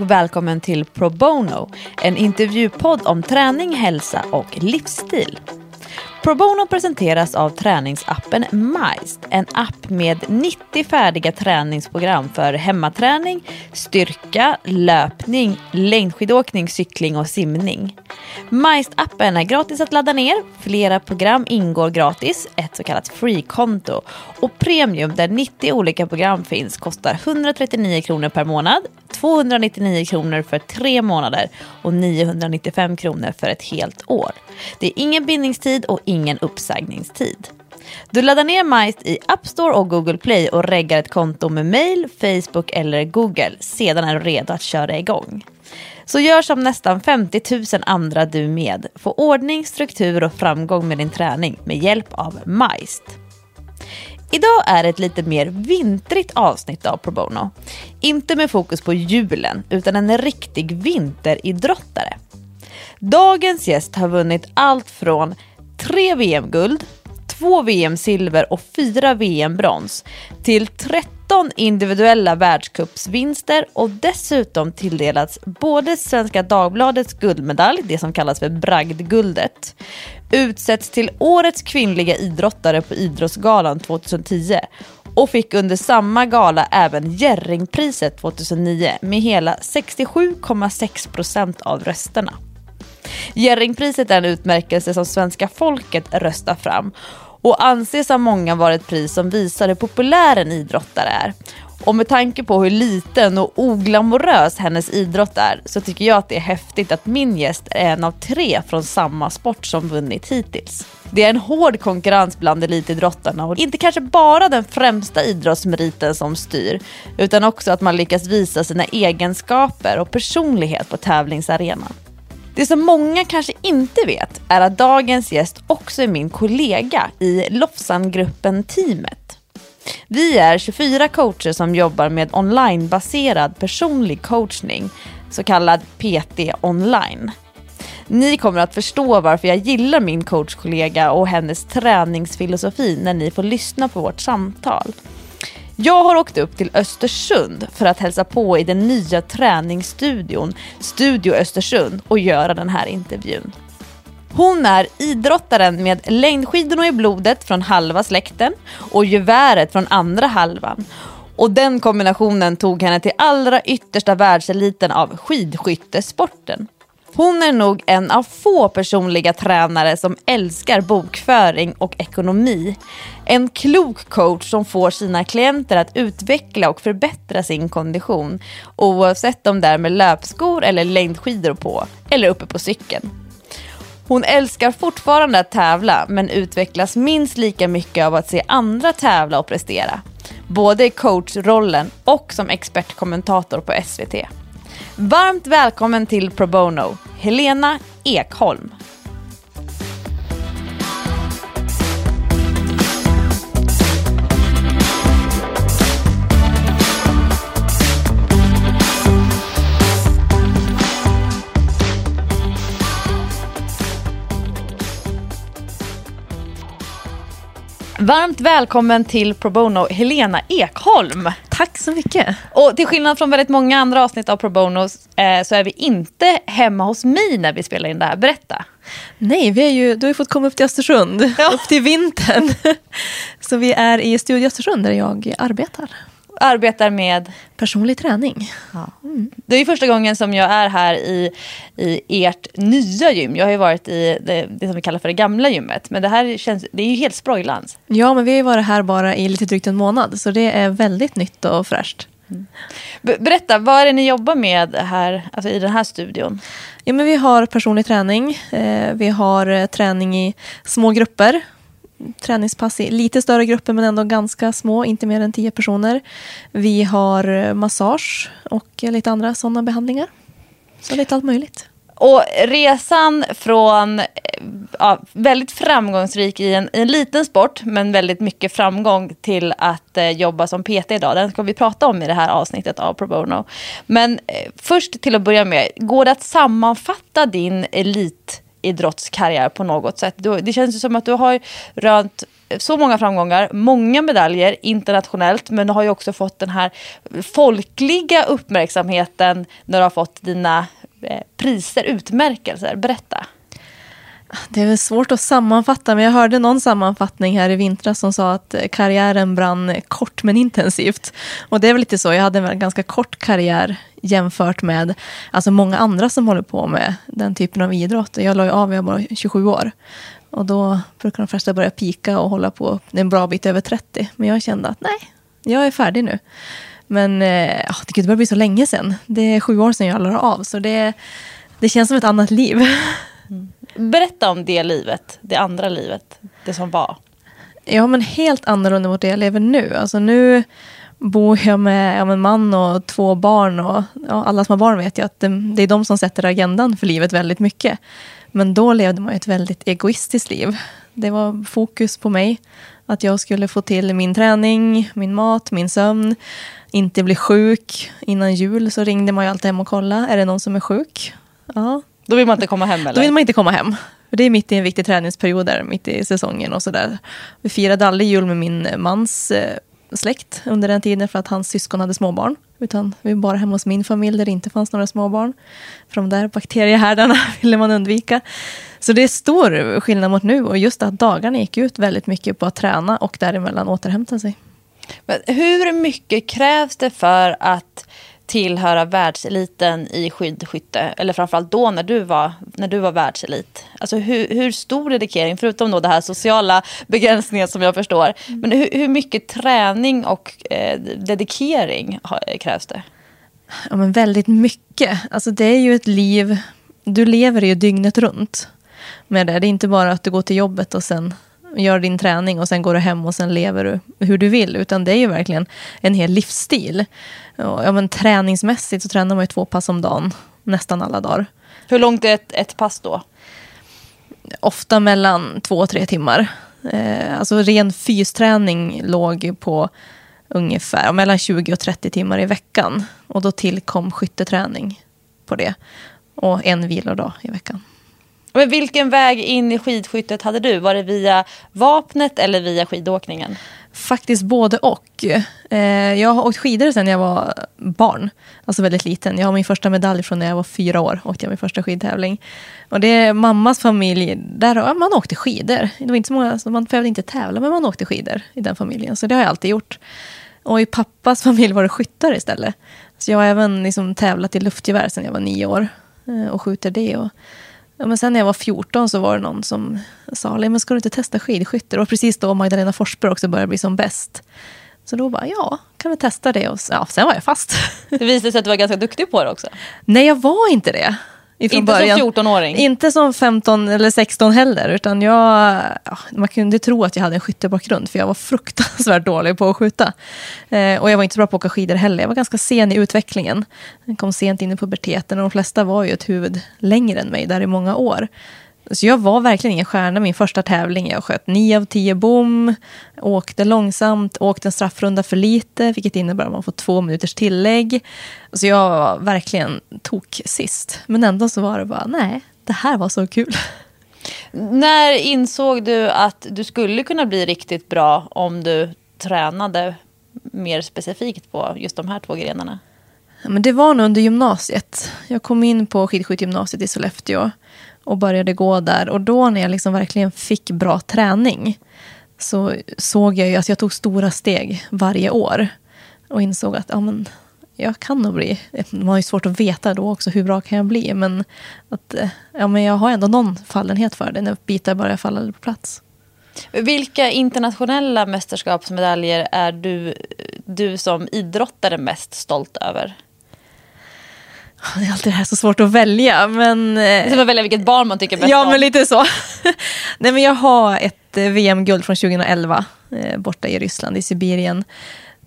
och välkommen till Pro Bono, en intervjupodd om träning, hälsa och livsstil. Pro Bono presenteras av träningsappen Majst, en app med 90 färdiga träningsprogram för hemmaträning, styrka, löpning, längdskidåkning, cykling och simning. Majst-appen är gratis att ladda ner, flera program ingår gratis, ett så kallat free-konto och premium där 90 olika program finns kostar 139 kronor per månad, 299 kronor för tre månader och 995 kronor för ett helt år. Det är ingen bindningstid och ingen ingen uppsägningstid. Du laddar ner Majst i App Store och Google Play och reggar ett konto med mail, Facebook eller Google. Sedan är du redo att köra igång. Så gör som nästan 50 000 andra du med. Få ordning, struktur och framgång med din träning med hjälp av Majst. Idag är det ett lite mer vintrigt avsnitt av Pro Bono. Inte med fokus på julen, utan en riktig vinteridrottare. Dagens gäst har vunnit allt från tre VM-guld, två VM-silver och fyra VM-brons till 13 individuella världscupsvinster och dessutom tilldelats både Svenska Dagbladets guldmedalj, det som kallas för bragdguldet, utsätts till årets kvinnliga idrottare på Idrottsgalan 2010 och fick under samma gala även Jerringpriset 2009 med hela 67,6 procent av rösterna. Jerringpriset är en utmärkelse som svenska folket röstar fram och anses av många vara ett pris som visar hur populär en idrottare är. Och med tanke på hur liten och oglamorös hennes idrott är så tycker jag att det är häftigt att min gäst är en av tre från samma sport som vunnit hittills. Det är en hård konkurrens bland elitidrottarna och inte kanske bara den främsta idrottsmeriten som styr utan också att man lyckas visa sina egenskaper och personlighet på tävlingsarenan. Det som många kanske inte vet är att dagens gäst också är min kollega i Lofsangruppen-teamet. Vi är 24 coacher som jobbar med onlinebaserad personlig coachning, så kallad PT online. Ni kommer att förstå varför jag gillar min coachkollega och hennes träningsfilosofi när ni får lyssna på vårt samtal. Jag har åkt upp till Östersund för att hälsa på i den nya träningsstudion Studio Östersund och göra den här intervjun. Hon är idrottaren med längdskidorna i blodet från halva släkten och geväret från andra halvan. Och den kombinationen tog henne till allra yttersta världseliten av skidskyttesporten. Hon är nog en av få personliga tränare som älskar bokföring och ekonomi. En klok coach som får sina klienter att utveckla och förbättra sin kondition oavsett om det är med löpskor eller längdskidor på eller uppe på cykeln. Hon älskar fortfarande att tävla men utvecklas minst lika mycket av att se andra tävla och prestera. Både i coachrollen och som expertkommentator på SVT. Varmt välkommen till Pro Bono, Helena Ekholm. Varmt välkommen till Pro Bono, Helena Ekholm. Tack så mycket. Och till skillnad från väldigt många andra avsnitt av Pro Bono eh, så är vi inte hemma hos mig när vi spelar in det här. Berätta. Nej, vi är ju, du har ju fått komma upp till Östersund, ja. upp till vintern. Så vi är i Studio Östersund där jag arbetar arbetar med? Personlig träning. Ja. Mm. Det är första gången som jag är här i, i ert nya gym. Jag har ju varit i det, det, som vi kallar för det gamla gymmet. Men det här känns, det är ju helt sprojlans. Ja, men vi har ju varit här bara i lite drygt en månad. Så det är väldigt nytt och fräscht. Mm. Berätta, vad är det ni jobbar med här, alltså i den här studion? Ja, men vi har personlig träning. Eh, vi har eh, träning i små grupper träningspass i lite större grupper men ändå ganska små, inte mer än tio personer. Vi har eh, massage och lite andra sådana behandlingar. Så lite allt möjligt. Och resan från eh, ja, väldigt framgångsrik i en, i en, liten sport men väldigt mycket framgång till att eh, jobba som PT idag. Den ska vi prata om i det här avsnittet av Pro Bono. Men eh, först till att börja med, går det att sammanfatta din elit idrottskarriär på något sätt. Det känns som att du har rönt så många framgångar, många medaljer internationellt men du har ju också fått den här folkliga uppmärksamheten när du har fått dina eh, priser, utmärkelser. Berätta. Det är väl svårt att sammanfatta, men jag hörde någon sammanfattning här i vintras som sa att eh, karriären brann eh, kort men intensivt. Och det är väl lite så, jag hade en ganska kort karriär jämfört med alltså många andra som håller på med den typen av idrott. Jag la ju av, jag var 27 år. Och då brukar de flesta börja pika och hålla på en bra bit över 30. Men jag kände att nej, jag är färdig nu. Men eh, ah, det börjar bli så länge sedan. Det är sju år sedan jag la av. Så det, det känns som ett annat liv. Berätta om det livet, det andra livet, det som var. Ja, men helt annorlunda mot det jag lever nu. Alltså nu bor jag med en man och två barn. Och, ja, alla som har barn vet ju att det, det, är de som sätter agendan för livet väldigt mycket. Men då levde man ett väldigt egoistiskt liv. Det var fokus på mig. Att jag skulle få till min träning, min mat, min sömn. Inte bli sjuk. Innan jul så ringde man ju alltid hem och kollade. Är det någon som är sjuk? Ja. Då vill man inte komma hem eller? Då vill man inte komma hem. För det är mitt i en viktig träningsperiod där, mitt i säsongen och sådär. Vi firade aldrig jul med min mans eh, släkt under den tiden för att hans syskon hade småbarn. Utan vi var bara hemma hos min familj där det inte fanns några småbarn. För de där bakteriehärdarna ville man undvika. Så det är stor skillnad mot nu och just att dagarna gick ut väldigt mycket på att träna och däremellan återhämta sig. Men hur mycket krävs det för att tillhöra världseliten i skidskytte? Eller framförallt då när du var, när du var världselit. Alltså hur, hur stor dedikering, förutom då det här sociala begränsningen som jag förstår. Mm. Men hur, hur mycket träning och eh, dedikering krävs det? Ja, men väldigt mycket. Alltså det är ju ett liv, du lever ju dygnet runt med det. Det är inte bara att du går till jobbet och sen gör din träning och sen går du hem och sen lever du hur du vill. Utan det är ju verkligen en hel livsstil. Ja, men träningsmässigt så tränar man ju två pass om dagen, nästan alla dagar. Hur långt är ett, ett pass då? Ofta mellan två och tre timmar. Eh, alltså ren fysträning låg på ungefär mellan 20 och 30 timmar i veckan. Och då tillkom skytteträning på det. Och en vilodag i veckan. Men vilken väg in i skidskyttet hade du? Var det via vapnet eller via skidåkningen? Faktiskt både och. Eh, jag har åkt skidor sedan jag var barn. Alltså väldigt liten. Jag har min första medalj från när jag var fyra år. Åkte jag min första skidtävling. Och det är mammas familj. Där man åkte skidor. Det var inte så många, man behövde inte tävla, men man åkte skidor i den familjen. Så det har jag alltid gjort. Och i pappas familj var det skyttar istället. Så jag har även liksom tävlat i luftgevär sedan jag var nio år. Eh, och skjuter det. Och Ja, men sen när jag var 14 så var det någon som sa, men ska du inte testa skidskytte? Det var precis då Magdalena Forsberg också började bli som bäst. Så då bara, ja, kan vi testa det? Och ja, sen var jag fast. Det visade sig att du var ganska duktig på det också. Nej, jag var inte det. Inte början. som 14-åring? Inte som 15 eller 16 heller. Utan jag, ja, man kunde tro att jag hade en skyttebakgrund för jag var fruktansvärt dålig på att skjuta. Eh, och jag var inte så bra på att åka skidor heller. Jag var ganska sen i utvecklingen. Jag kom sent in i puberteten och de flesta var ju ett huvud längre än mig där i många år. Så jag var verkligen ingen stjärna min första tävling. Jag sköt 9 av 10 bom, åkte långsamt, åkte en straffrunda för lite, vilket innebär att man får två minuters tillägg. Så jag var verkligen tok sist. Men ändå så var det bara, nej, det här var så kul. När insåg du att du skulle kunna bli riktigt bra om du tränade mer specifikt på just de här två grenarna? men det var nog under gymnasiet. Jag kom in på skidskyttegymnasiet i Sollefteå och började gå där. Och då när jag liksom verkligen fick bra träning så såg jag ju att jag tog stora steg varje år. Och insåg att ja, men, jag kan nog bli... Man har ju svårt att veta då också hur bra kan jag bli. Men, att, eh, ja, men jag har ändå någon fallenhet för det när bitar börjar falla på plats. Vilka internationella mästerskapsmedaljer är du, du som idrottare mest stolt över? Det är alltid det här så svårt att välja. Men, det är som att välja vilket barn man tycker bäst ja, om. Ja, men lite så. Nej, men jag har ett eh, VM-guld från 2011 eh, borta i Ryssland, i Sibirien.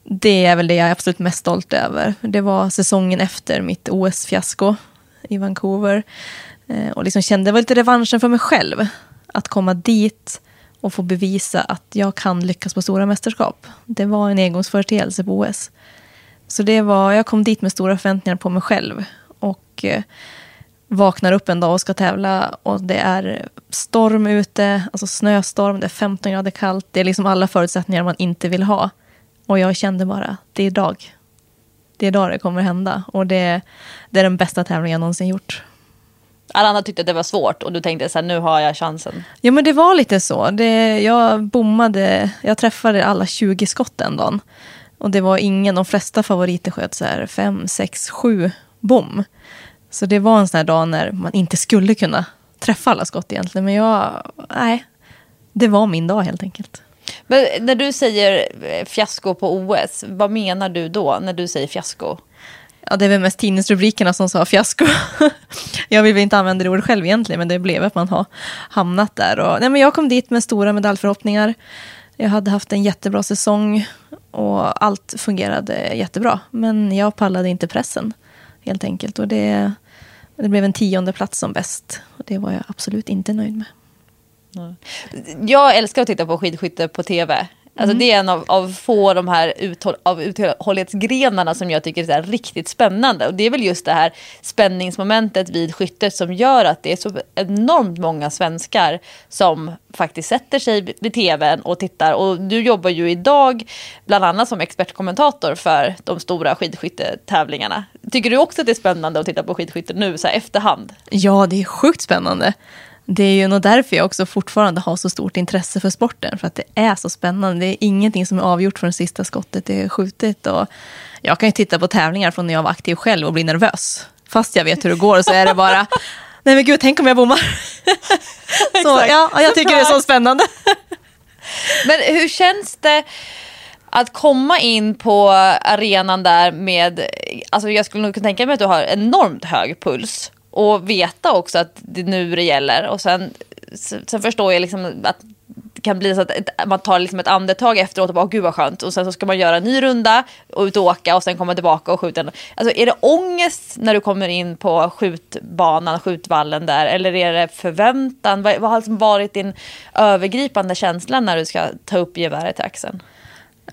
Det är väl det jag är absolut mest stolt över. Det var säsongen efter mitt OS-fiasko i Vancouver. Eh, och liksom kände, var lite revanschen för mig själv. Att komma dit och få bevisa att jag kan lyckas på stora mästerskap. Det var en engångsföreteelse på OS. Så det var, jag kom dit med stora förväntningar på mig själv. Och eh, vaknar upp en dag och ska tävla och det är storm ute, alltså snöstorm, det är 15 grader kallt. Det är liksom alla förutsättningar man inte vill ha. Och jag kände bara, det är idag. Det är idag det kommer hända. Och det, det är den bästa tävlingen jag någonsin gjort. Alla andra tyckte att det var svårt och du tänkte så här, nu har jag chansen. Ja men det var lite så. Det, jag bommade, jag träffade alla 20 skott den dagen. Och det var ingen, de flesta favoriter sköt så här 5, 6, 7 bom. Så det var en sån här dag när man inte skulle kunna träffa alla skott egentligen. Men jag, nej, det var min dag helt enkelt. Men när du säger eh, fiasko på OS, vad menar du då när du säger fiasko? Ja, det är väl mest tidningsrubrikerna som sa fiasko. jag vill väl inte använda det ordet själv egentligen, men det blev att man har hamnat där. Och, nej, men jag kom dit med stora medaljförhoppningar. Jag hade haft en jättebra säsong och allt fungerade jättebra. Men jag pallade inte pressen helt enkelt. Och det, det blev en tionde plats som bäst. Och det var jag absolut inte nöjd med. Jag älskar att titta på skidskytte på tv. Alltså mm. Det är en av, av få de här uthåll, av uthållighetsgrenarna som jag tycker är riktigt spännande. Och det är väl just det här spänningsmomentet vid skyttet som gör att det är så enormt många svenskar som faktiskt sätter sig vid tvn och tittar. Och du jobbar ju idag bland annat som expertkommentator för de stora skidskyttetävlingarna. Tycker du också att det är spännande att titta på skidskytte nu så här efterhand? Ja, det är sjukt spännande. Det är ju nog därför jag också fortfarande har så stort intresse för sporten. För att det är så spännande. Det är ingenting som är avgjort från sista skottet är skjutit. Och jag kan ju titta på tävlingar från när jag var aktiv själv och bli nervös. Fast jag vet hur det går så är det bara, nej men gud, tänk om jag bommar. så, ja, jag tycker det är så spännande. men hur känns det? att komma in på arenan där med, alltså jag skulle nog kunna tänka mig att du har enormt hög puls och veta också att det är nu det gäller. Och sen, sen förstår jag liksom att det kan bli så att ett, man tar liksom ett andetag efteråt och bara, gud vad skönt. Och sen så ska man göra en ny runda och ut och åka och sen komma tillbaka och skjuta. Alltså är det ångest när du kommer in på skjutbanan, skjutvallen där? Eller är det förväntan? Vad, vad har liksom varit din övergripande känsla när du ska ta upp geväret till axeln?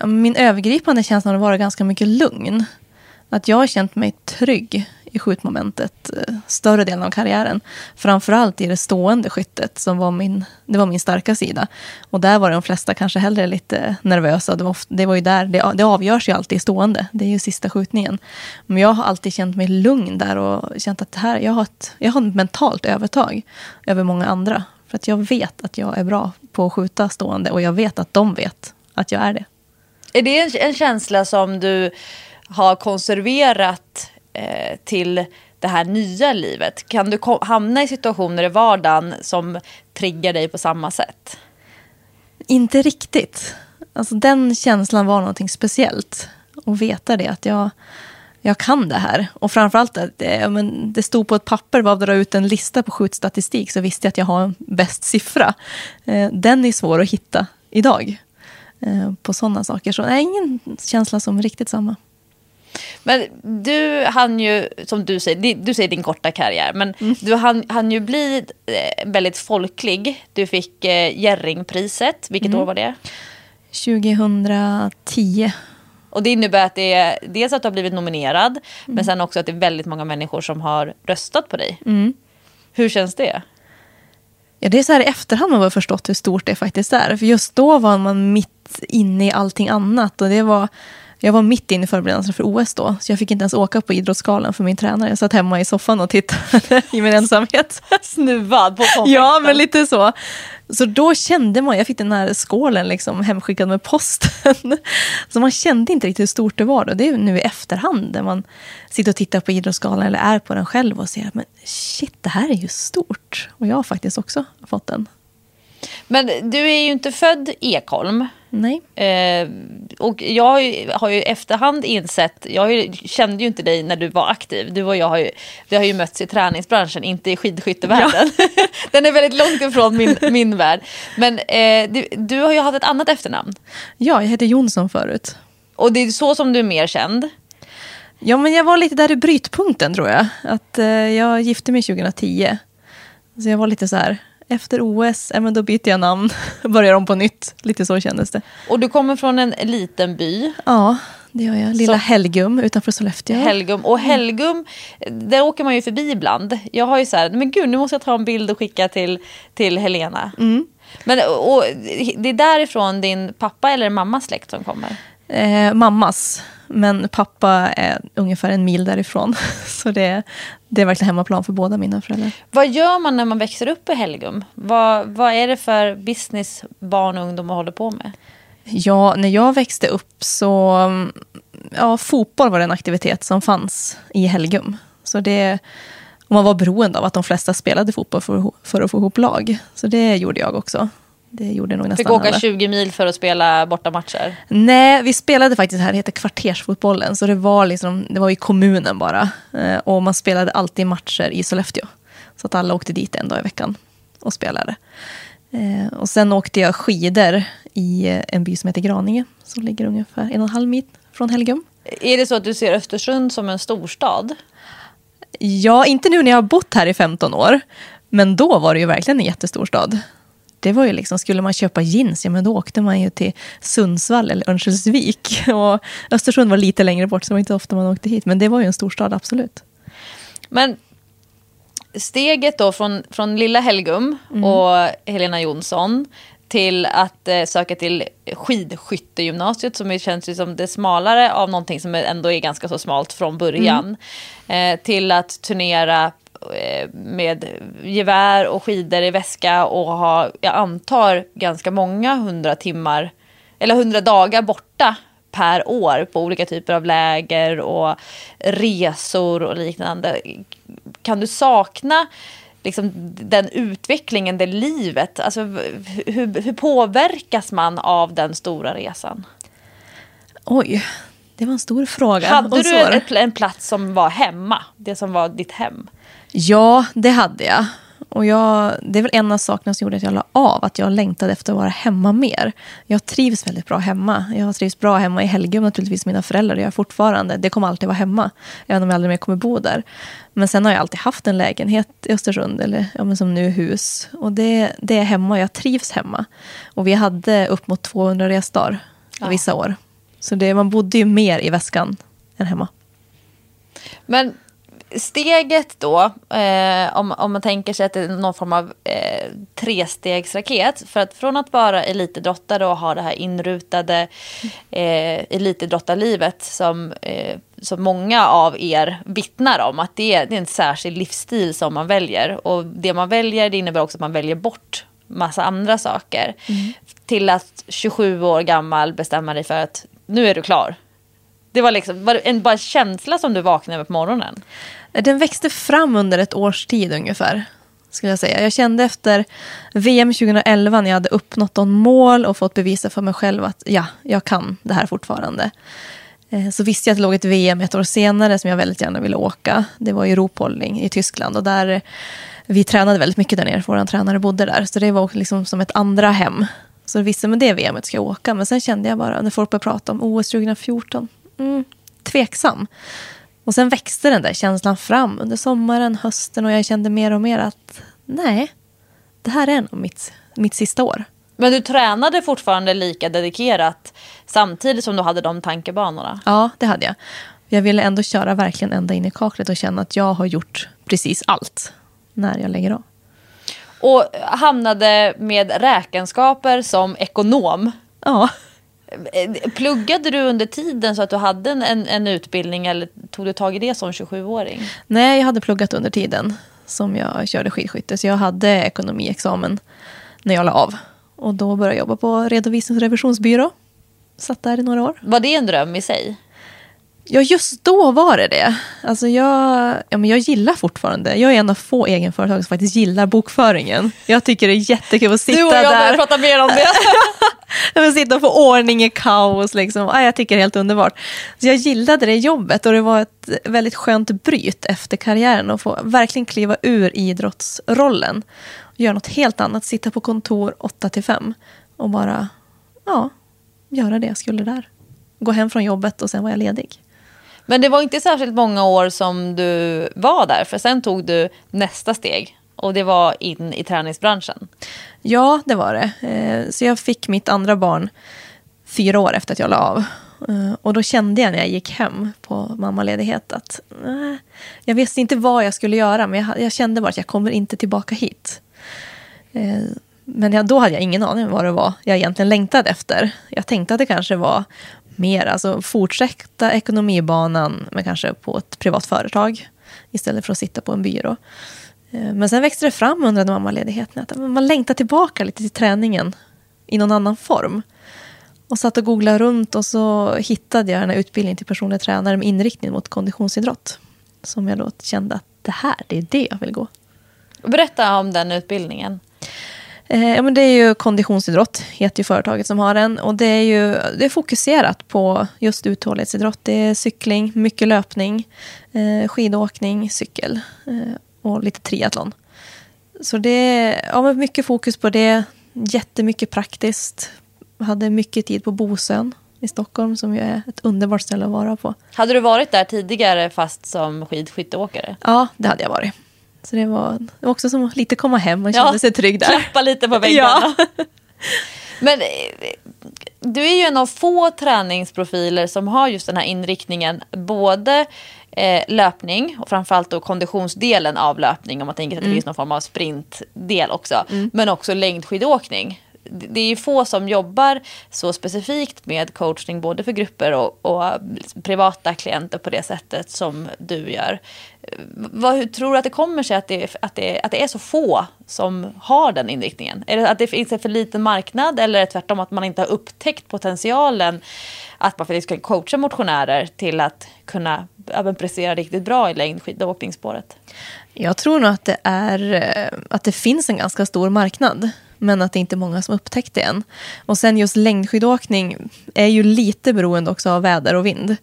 Min övergripande känsla har varit ganska mycket lugn. Att jag har känt mig trygg i skjutmomentet eh, större delen av karriären. Framförallt i det stående skyttet som var min, det var min starka sida. Och där var de flesta kanske hellre lite nervösa. Det var, ofta, det var ju där, det, det avgörs ju alltid i stående. Det är ju sista skjutningen. Men jag har alltid känt mig lugn där och känt att det här, jag, har ett, jag har ett mentalt övertag över många andra. För att jag vet att jag är bra på att skjuta stående och jag vet att de vet att jag är det. Är det en, en känsla som du har konserverat eh, till det här nya livet? Kan du hamna i situationer i vardagen som triggar dig på samma sätt? Inte riktigt. Alltså, den känslan var någonting speciellt. Att veta det, att jag, jag kan det här. Och framförallt att eh, det, men det stod på ett papper, var att dra ut en lista på skjutstatistik så visste jag att jag har en bäst siffra. Eh, den är svår att hitta idag eh, på sådana saker. Så nej, ingen känsla som riktigt samma. Men du hann ju, som du säger, du säger din korta karriär, men mm. du hann, hann ju bli eh, väldigt folklig. Du fick eh, Jerringpriset, vilket mm. år var det? 2010. Och det innebär att det är dels att du har blivit nominerad, mm. men sen också att det är väldigt många människor som har röstat på dig. Mm. Hur känns det? Ja, det är så här i efterhand man har förstått hur stort det faktiskt är. För just då var man mitt inne i allting annat. Och det var jag var mitt inne i förberedelserna för OS då, så jag fick inte ens åka på Idrottsgalan för min tränare. Jag satt hemma i soffan och tittade i min ensamhet. Snuvad på konfekten. Ja, men lite så. Så då kände man, jag fick den här skålen liksom hemskickad med posten. Så man kände inte riktigt hur stort det var. Då. Det är nu i efterhand när man sitter och tittar på Idrottsgalan eller är på den själv och ser att men shit, det här är ju stort. Och jag har faktiskt också fått den. Men du är ju inte född Ekholm. Nej. Eh, och jag har ju, har ju efterhand insett, jag ju, kände ju inte dig när du var aktiv. Du och jag har ju, vi har ju mötts i träningsbranschen, inte i skidskyttevärlden. Ja. Den är väldigt långt ifrån min, min värld. Men eh, du, du har ju haft ett annat efternamn. Ja, jag hette Jonsson förut. Och det är så som du är mer känd. Ja, men jag var lite där i brytpunkten tror jag. Att eh, jag gifte mig 2010. Så jag var lite så här, efter OS, men då byter jag namn, börjar om på nytt. Lite så kändes det. Och du kommer från en liten by. Ja, det gör jag. Lilla Så- Helgum utanför Sollefteå. Helgum. Och Helgum, där åker man ju förbi ibland. Jag har ju så här, men gud nu måste jag ta en bild och skicka till, till Helena. Men och, det är därifrån din pappa eller mammas släkt som kommer? Eh, mammas. Men pappa är ungefär en mil därifrån. Så det, det är verkligen hemmaplan för båda mina föräldrar. Vad gör man när man växer upp i Helgum? Vad, vad är det för business barn och ungdomar håller på med? Ja, när jag växte upp så... mm, Ja, fotboll var en aktivitet som fanns i Helgum. Så det... Och man var beroende av att de flesta spelade fotboll för, för att få ihop lag. Så det gjorde jag också. Det gjorde nog nästan Fick åka alla. 20 mil för att spela bortamatcher. Nej, vi spelade faktiskt här, det heter kvartersfotbollen. Så det var, liksom, det var i kommunen bara. Eh, och man spelade alltid matcher i Sollefteå. Så att alla åkte dit en dag i veckan och spelade. Eh, och sen åkte jag skidor i eh, en by som heter Graninge. Som ligger ungefär en och en halv mil från Helgum. Är det så att du ser Östersund som en storstad? Ja, inte nu när jag har bott här i 15 år. Men då var det ju verkligen en jättestor stad. Det var ju liksom, skulle man köpa jeans, ja men då åkte man ju till Sundsvall eller Örnsköldsvik. Och Östersund var lite längre bort, så det var inte ofta man åkte hit. Men det var ju en storstad, absolut. Men steget då från, från lilla Helgum och Helena Jonsson till att eh, söka till skidskyttegymnasiet som ju känns ju som det smalare av någonting som ändå är ganska så smalt från början. Eh, till att turnera med gevär och skidor i väska och ha, jag antar, ganska många hundra timmar eller hundra dagar borta per år på olika typer av läger och resor och liknande. Kan du sakna liksom, den utvecklingen, det livet? Alltså, hur, hur påverkas man av den stora resan? Oj, det var en stor fråga. Hade du ett, en plats som var hemma? Det som var ditt hem? Ja, det hade jag. Och jag, det är väl en av sakerna som gjorde att jag la av, att jag längtade efter att vara hemma mer. Jag trivs väldigt bra hemma. Jag trivs bra hemma i Helgum naturligtvis, mina föräldrar, jag fortfarande. Det kommer alltid vara hemma, även om jag aldrig mer kommer bo där. Men sen har jag alltid haft en lägenhet i Östersund, eller ja, men som nu hus. Och det, det är hemma och jag trivs hemma. Och vi hade upp mot 200 resdagar Ja. vissa år. Så det, man bodde ju mer i väskan än hemma. Men steget då, eh, om, om man tänker sig att det är någon form av eh, trestegsraket. För att från att vara elitidrottare och ha det här inrutade eh, elitidrottarlivet som, eh, som många av er vittnar om. Att det är, det är en särskild livsstil som man väljer. Och det man väljer det innebär också att man väljer bort massa andra saker. Till att 27 år gammal bestämma dig för att nu är du klar. Det var liksom var det en bara känsla som du vaknade med på morgonen. Den växte fram under ett års tid ungefär. Skulle jag, säga. jag kände efter VM 2011 när jag hade uppnått någon mål och fått bevisa för mig själv att ja, jag kan det här fortfarande. Eh, så visste jag att det låg ett VM ett år senare som jag väldigt gärna ville åka. Det var i Ruhpolding i Tyskland och där vi tränade väldigt mycket där nere, för vår tränare bodde där. Så det var liksom som ett andra hem. Så jag visste men det VMet ska jag åka. Men sen kände jag bara när folk började prata om OS 2014, mm, tveksam. Och sen växte den där känslan fram under sommaren, hösten och jag kände mer och mer att nej, det här är nog mitt, mitt sista år. Men du tränade fortfarande lika dedikerat samtidigt som du hade de tankebanorna. Ja, det hade jag. Jag ville ändå köra verkligen ända in i kaklet och känna att jag har gjort precis allt när jag lägger av. Och hamnade med räkenskaper som ekonom. Ja, Pluggade du under tiden så att du hade en, en, en utbildning eller tog du tag i det som 27-åring? nej, jag hade pluggat under tiden som jag körde skidskytte. Så jag hade ekonomiexamen när jag la av. Och då började jag jobba på redovisnings och revisionsbyrå. Satt där i några år. Var det en dröm i sig? Ja, just då var det det. Alltså jag, ja, men jag gillar fortfarande, jag är en av få egenföretag som faktiskt gillar bokföringen. Jag tycker det är jättekul att sitta Du och jag där. börjar prata mer om det. Jag sitta och få ordning i kaos. Liksom. Ja, jag tycker det är helt underbart. Så jag gillade det jobbet och det var ett väldigt skönt bryt efter karriären att få verkligen kliva ur idrottsrollen. Och göra något helt annat, sitta på kontor 8 till 5 och bara ja, göra det jag skulle där. Gå hem från jobbet och sen var jag ledig. Men det var inte särskilt många år som du var där, för sen tog du nästa steg. Och det var in i träningsbranschen. Ja, det var det. Eh, så jag fick mitt andra barn fyra år efter att jag la av. Eh, och då kände jag när jag gick hem på mammaledighet att nej, jag visste inte vad jag skulle göra, men jag, jag kände bara att jag kommer inte tillbaka hit. Eh, men jag, då hade jag ingen aning om vad det var jag egentligen längtade efter. Jag tänkte att det kanske var mer, alltså fortsätta ekonomibanan, men kanske på ett privat företag istället för att sitta på en byrå. Eh, men sen växte det fram under den mammaledigheten att man längtar tillbaka lite till träningen i någon annan form. Och satt och googlade runt och så hittade jag den här utbildningen till personlig tränare med inriktning mot konditionsidrott. Som jag då kände att det här, det är det jag vill gå. Berätta om den utbildningen. Eh, ja, men det är ju konditionsidrott, heter ju företaget som har den. Och det är ju det är fokuserat på just uthållighetsidrott. Det är cykling, mycket löpning, eh, skidåkning, cykel eh, och lite triathlon. Så det är ja, men mycket fokus på det. Jättemycket praktiskt. Hade mycket tid på Bosön i Stockholm som ju är ett underbart ställe att vara på. Hade du varit där tidigare fast som skidskytteåkare? Ja, det hade jag varit. Så det var, det var också som att lite komma hem och känna Ja, sig trygg där. Klappa lite på väggarna. Men eh, du är ju en av få träningsprofiler som har just den här inriktningen. Både eh, löpning och framförallt då konditionsdelen av löpning om man tänker att det finns någon form av sprintdel också. Men också längdskidåkning. Det är ju få som jobbar så specifikt med coachning både för grupper och, och privata klienter på det sättet som du gör. Eh, vad, hur tror du att det kommer sig att det, att, det, att det är så få som har den inriktningen? Är det att det finns en för liten marknad eller är det tvärtom att man inte har upptäckt potentialen att man faktiskt kan coacha motionärer till att kunna även prestera riktigt bra i längdskidåkningsspåret? Jag tror nog att det, är, eh, att det finns en ganska stor marknad. Men att det inte är många som upptäckt det än. Och sen just längdskidåkning är ju lite beroende också av väder och vind.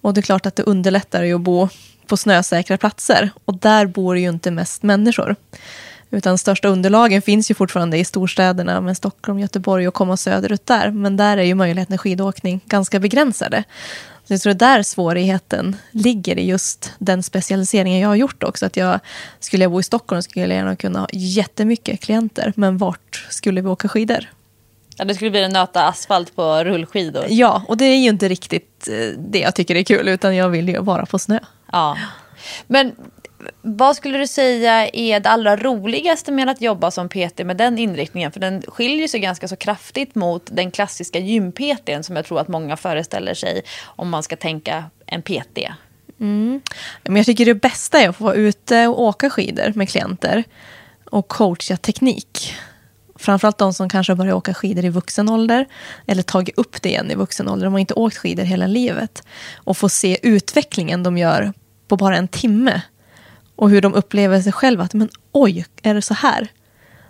Och det är klart att det underlättar ju att bo på snösäkra platser. Och där bor ju inte mest människor. Utan största underlagen finns ju fortfarande i storstäderna med Stockholm, Göteborg och komma söderut där. Men där är ju möjligheten till skidåkning ganska begränsade. Så jag tror det är där svårigheten ligger i just den specialiseringen jag har gjort också. Att jag, skulle jag bo i Stockholm skulle jag gärna kunna ha jättemycket klienter. Men vart skulle vi åka skidor? Ja, det skulle bli att nöta asfalt på rullskidor. Ja, och det är ju inte riktigt eh, det jag tycker är kul. Utan jag vill ju vara på snö. Ja. Men vad skulle du säga är det allra roligaste med att jobba som PT med den inriktningen? För den skiljer sig ganska så kraftigt mot den klassiska gym-PTn som jag tror att många föreställer sig om man ska tänka en PT. Mm. Men jag tycker det bästa är att få vara ute och åka skidor med klienter och coacha teknik. Framförallt de som kanske börjar åka skidor i vuxen ålder eller tagit upp det igen i vuxen ålder. De har inte åkt skidor hela livet. Och få se utvecklingen de gör på bara en timme. Och hur de upplever sig själva. Att men oj, är det så här?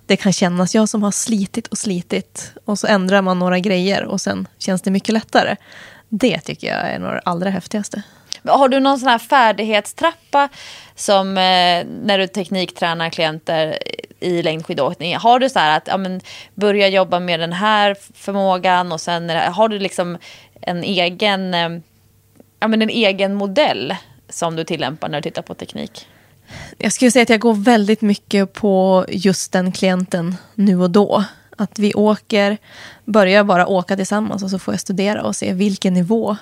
Det kan kännas, jag som har slitit och slitit. Och så ändrar man några grejer och sen känns det mycket lättare. Det tycker jag är det allra häftigaste. Har du någon sån här färdighetstrappa som eh, när du tekniktränar klienter i längdskidåkning? Har du så här att ja, men, börja jobba med den här förmågan och sen har du liksom en egen, eh, ja, men en egen modell som du tillämpar när du tittar på teknik? Jag skulle säga att jag går väldigt mycket på just den klienten nu och då. Att vi åker, börjar bara åka tillsammans och så får jag studera och se vilken nivå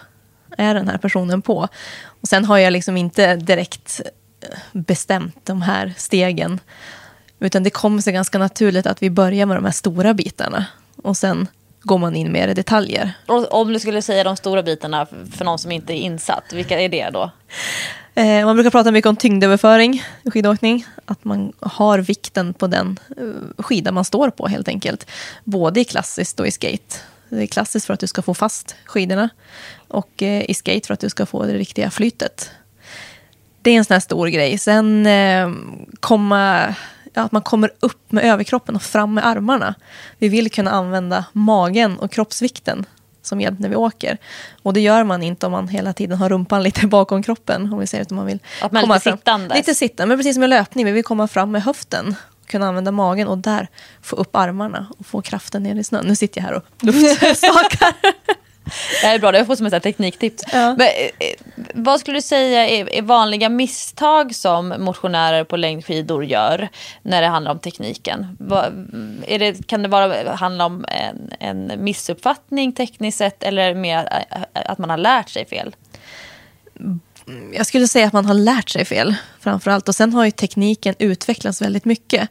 är den här personen på. Och sen har jag liksom inte direkt eh, bestämt de här stegen. Utan det kommer sig ganska naturligt att vi börjar med de här stora bitarna. Och sen går man in mer i detaljer. Och om du skulle säga de stora bitarna för någon som inte är insatt, vilka är det då? Eh, man brukar prata mycket om tyngdöverföring i skidåkning. Att man har vikten på den eh, skida man står på helt enkelt. Både i klassiskt och i skate. Det är klassiskt för att du ska få fast skidorna. Och eh, i skate för att du ska få det riktiga flytet. Det är en sån här stor grej. Sen eh, komma, ja, att man kommer upp med överkroppen och fram med armarna. Vi vill kunna använda magen och kroppsvikten som hjälp när vi åker. Och det gör man inte om man hela tiden har rumpan lite bakom kroppen. Om vi säger att man vill Att man komma lite fram. sittandes. Lite sittande, men precis som i löpning. Vi vill komma fram med höften. Kunna använda magen och där få upp armarna och få kraften ner i snön. Nu sitter jag här och luftskakar. Det här är bra, det har jag fått som ett tekniktips. Ja. Men, eh, vad skulle du säga är, är vanliga misstag som motionärer på längdskidor gör när det handlar om tekniken? Är det, kan det vara, handla om en, en missuppfattning tekniskt sett eller mer eh, att man har lärt sig fel? jag skulle säga att man har lärt sig fel framför allt. Och sen har ju tekniken utvecklats väldigt mycket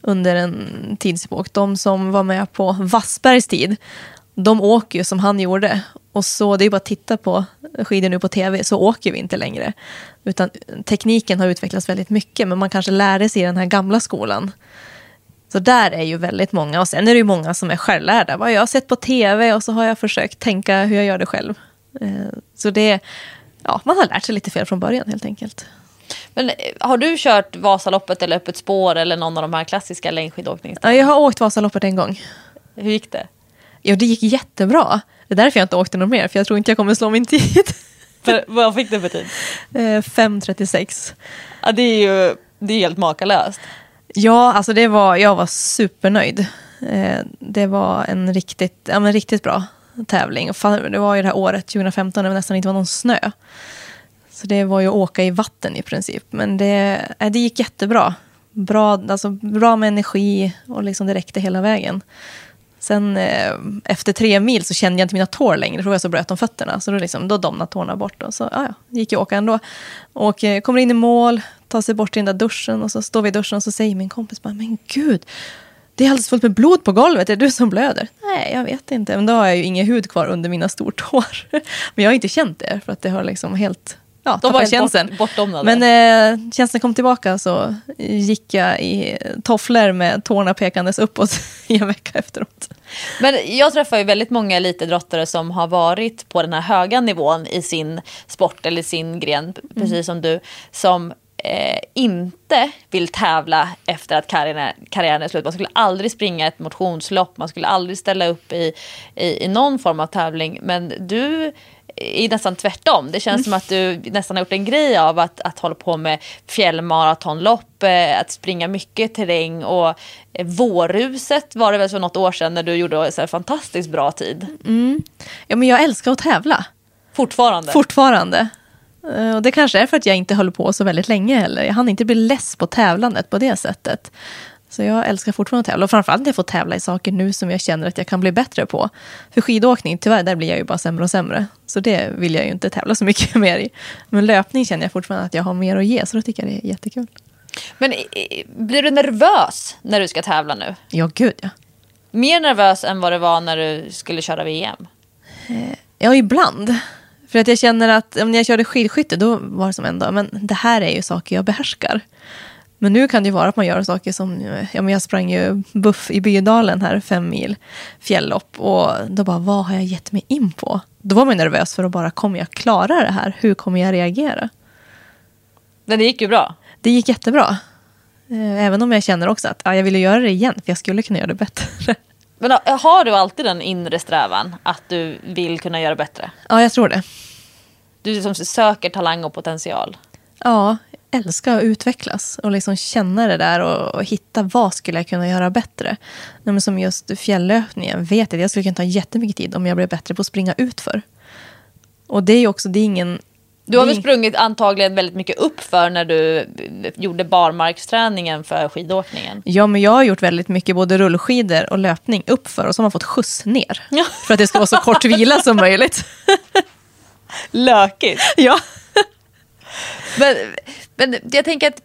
under en tidsepok. De som var med på Wassbergs tid, de åker ju som han gjorde. Och så det är bara att titta på skidor nu på tv, så åker vi inte längre. Utan tekniken har utvecklats väldigt mycket, men man kanske lärde sig i den här gamla skolan. Så där är ju väldigt många. Och sen är det ju många som är självlärda. Vad jag har sett på tv och så har jag försökt tänka hur jag gör det själv. Eh, Så det, ja, man har lärt sig lite fel från början helt enkelt. Men eh, har du kört Vasaloppet eller Öppet spår eller någon av de här klassiska längdskidåkningstävlingarna? Ja, jag har åkt Vasaloppet en gång. Hur gick det? Ja, det gick jättebra. Det är därför jag inte åkte något mer, för jag tror inte jag kommer slå min tid. För, vad fick du för tid? Eh, 5.36. Ja, det är ju det är helt makalöst. Ja, alltså det var, jag var supernöjd. Eh, det var en riktigt, ja, men riktigt bra tävling. Det var ju det här året, 2015, när det nästan inte var någon snö. Så det var ju att åka i vatten i princip. Men det, eh, det gick jättebra. Bra, alltså, bra med energi och liksom det räckte hela vägen. Sen eh, efter tre mil så kände jag inte mina tår längre, för då var jag så blöt om fötterna. Så då, liksom, då domnade tårna bort. Och så ja, ja, gick jag åka ändå. Och eh, kommer in i mål, tar sig bort till den där duschen och så står vi i duschen och så säger min kompis bara, men gud, det är alldeles fullt med blod på golvet, är det du som blöder? Nej, jag vet inte, men då har jag ju ingen hud kvar under mina stortår. men jag har inte känt det, för att det har liksom helt ja, De var tappat helt känseln. bort, bortdomnade. Men eh, känslan kom tillbaka så gick jag i tofflor med tårna pekandes uppåt i en vecka efteråt. Men jag träffar ju väldigt många elitidrottare som har varit på den här höga nivån i sin sport eller sin gren, precis som du, som eh, inte vill tävla efter att karriären, karriären är slut. Man skulle aldrig springa ett motionslopp, man skulle aldrig ställa upp i, i, i någon form av tävling. Men du är nästan tvärtom. Det känns som att du nästan har gjort en grej av att, att hålla på med fjällmaratonlopp, eh, att springa mycket terräng och eh, vårruset var det väl för något år sedan när du gjorde så fantastiskt bra tid. Ja, men jag älskar att tävla. Fortfarande. Fortfarande. Eh, Och det kanske är för att jag inte höll på så väldigt länge heller. Jag hann inte bli less på tävlandet på det sättet. Så jag älskar fortfarande att tävla. Och framförallt när jag får tävla i saker nu som jag känner att jag kan bli bättre på. För skidåkning, tyvärr, där blir jag ju bara sämre och sämre. Så det vill jag ju inte tävla så mycket mer i. Men löpning känner jag fortfarande att jag har mer att ge, så då tycker jag det är jättekul. Men eh, blir du nervös när du ska tävla nu? Ja, gud ja. Mer nervös än vad det var när du skulle köra VM? Ja, ibland. För att jag känner att om jag körde skidskytte, då var det som en dag, men det här är ju saker jag behärskar. Men nu kan det ju vara att man gör saker som, ja men jag sprang ju buff i Bydalen här, fem mil fjälllopp. Och då bara, vad har jag gett mig in på? Då var man nervös för att bara, kommer jag klara det här? Hur kommer jag reagera? Men det gick ju bra. Det gick jättebra. Eh, Även om jag känner också att ja, jag ville göra det igen, för jag skulle kunna göra det bättre. Men har du alltid den inre strävan att du vill kunna göra bättre? Ja, jag tror det. Du som söker talang och potential. Ja, älskar att utvecklas och liksom känna det där och, och hitta vad skulle jag kunna göra bättre. Nej, men som just fjälllöpningen vet jag jag skulle kunna ta jättemycket tid om jag blev bättre på att springa utför. Och det är ju också, det är ingen... Du har väl sprungit antagligen väldigt mycket upp för när du gjorde barmarksträningen för skidåkningen. Ja, men jag har gjort väldigt mycket både rullskidor och löpning uppför och så har man fått skjuts ner. Ja. För att det ska vara så kort vila som möjligt. Lökigt. ja. Men, men jag tänker att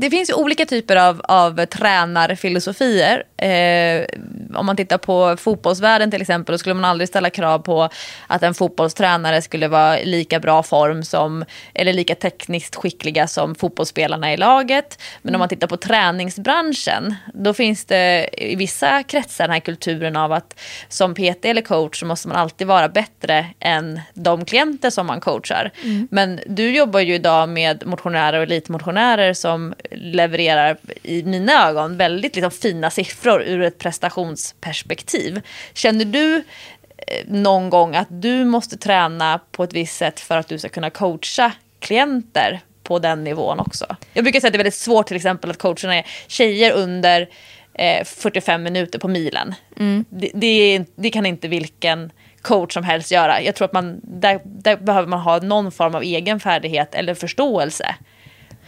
det finns ju olika typer av, av tränarfilosofier. Eh, om man tittar på fotbollsvärlden till exempel, då skulle man aldrig ställa krav på att en fotbollstränare skulle vara lika bra form som, eller lika tekniskt skickliga som fotbollsspelarna i laget. Men om man tittar på träningsbranschen, då finns det i vissa kretsar den här kulturen av att som PT eller coach så måste man alltid vara bättre än de klienter som man coachar. Men du jobbar ju idag med motionärer och elitmotionärer som levererar i mina ögon väldigt liksom, fina siffror ur ett prestationsperspektiv. Känner du eh, någon gång att du måste träna på ett visst sätt för att du ska kunna coacha klienter på den nivån också? Jag brukar säga att det är väldigt svårt till exempel att coacherna är tjejer under eh, 45 minuter på milen. Det, det, är- det kan inte vilken coach som helst göra. Jag tror att man, där, där behöver man ha någon form av egen färdighet eller förståelse.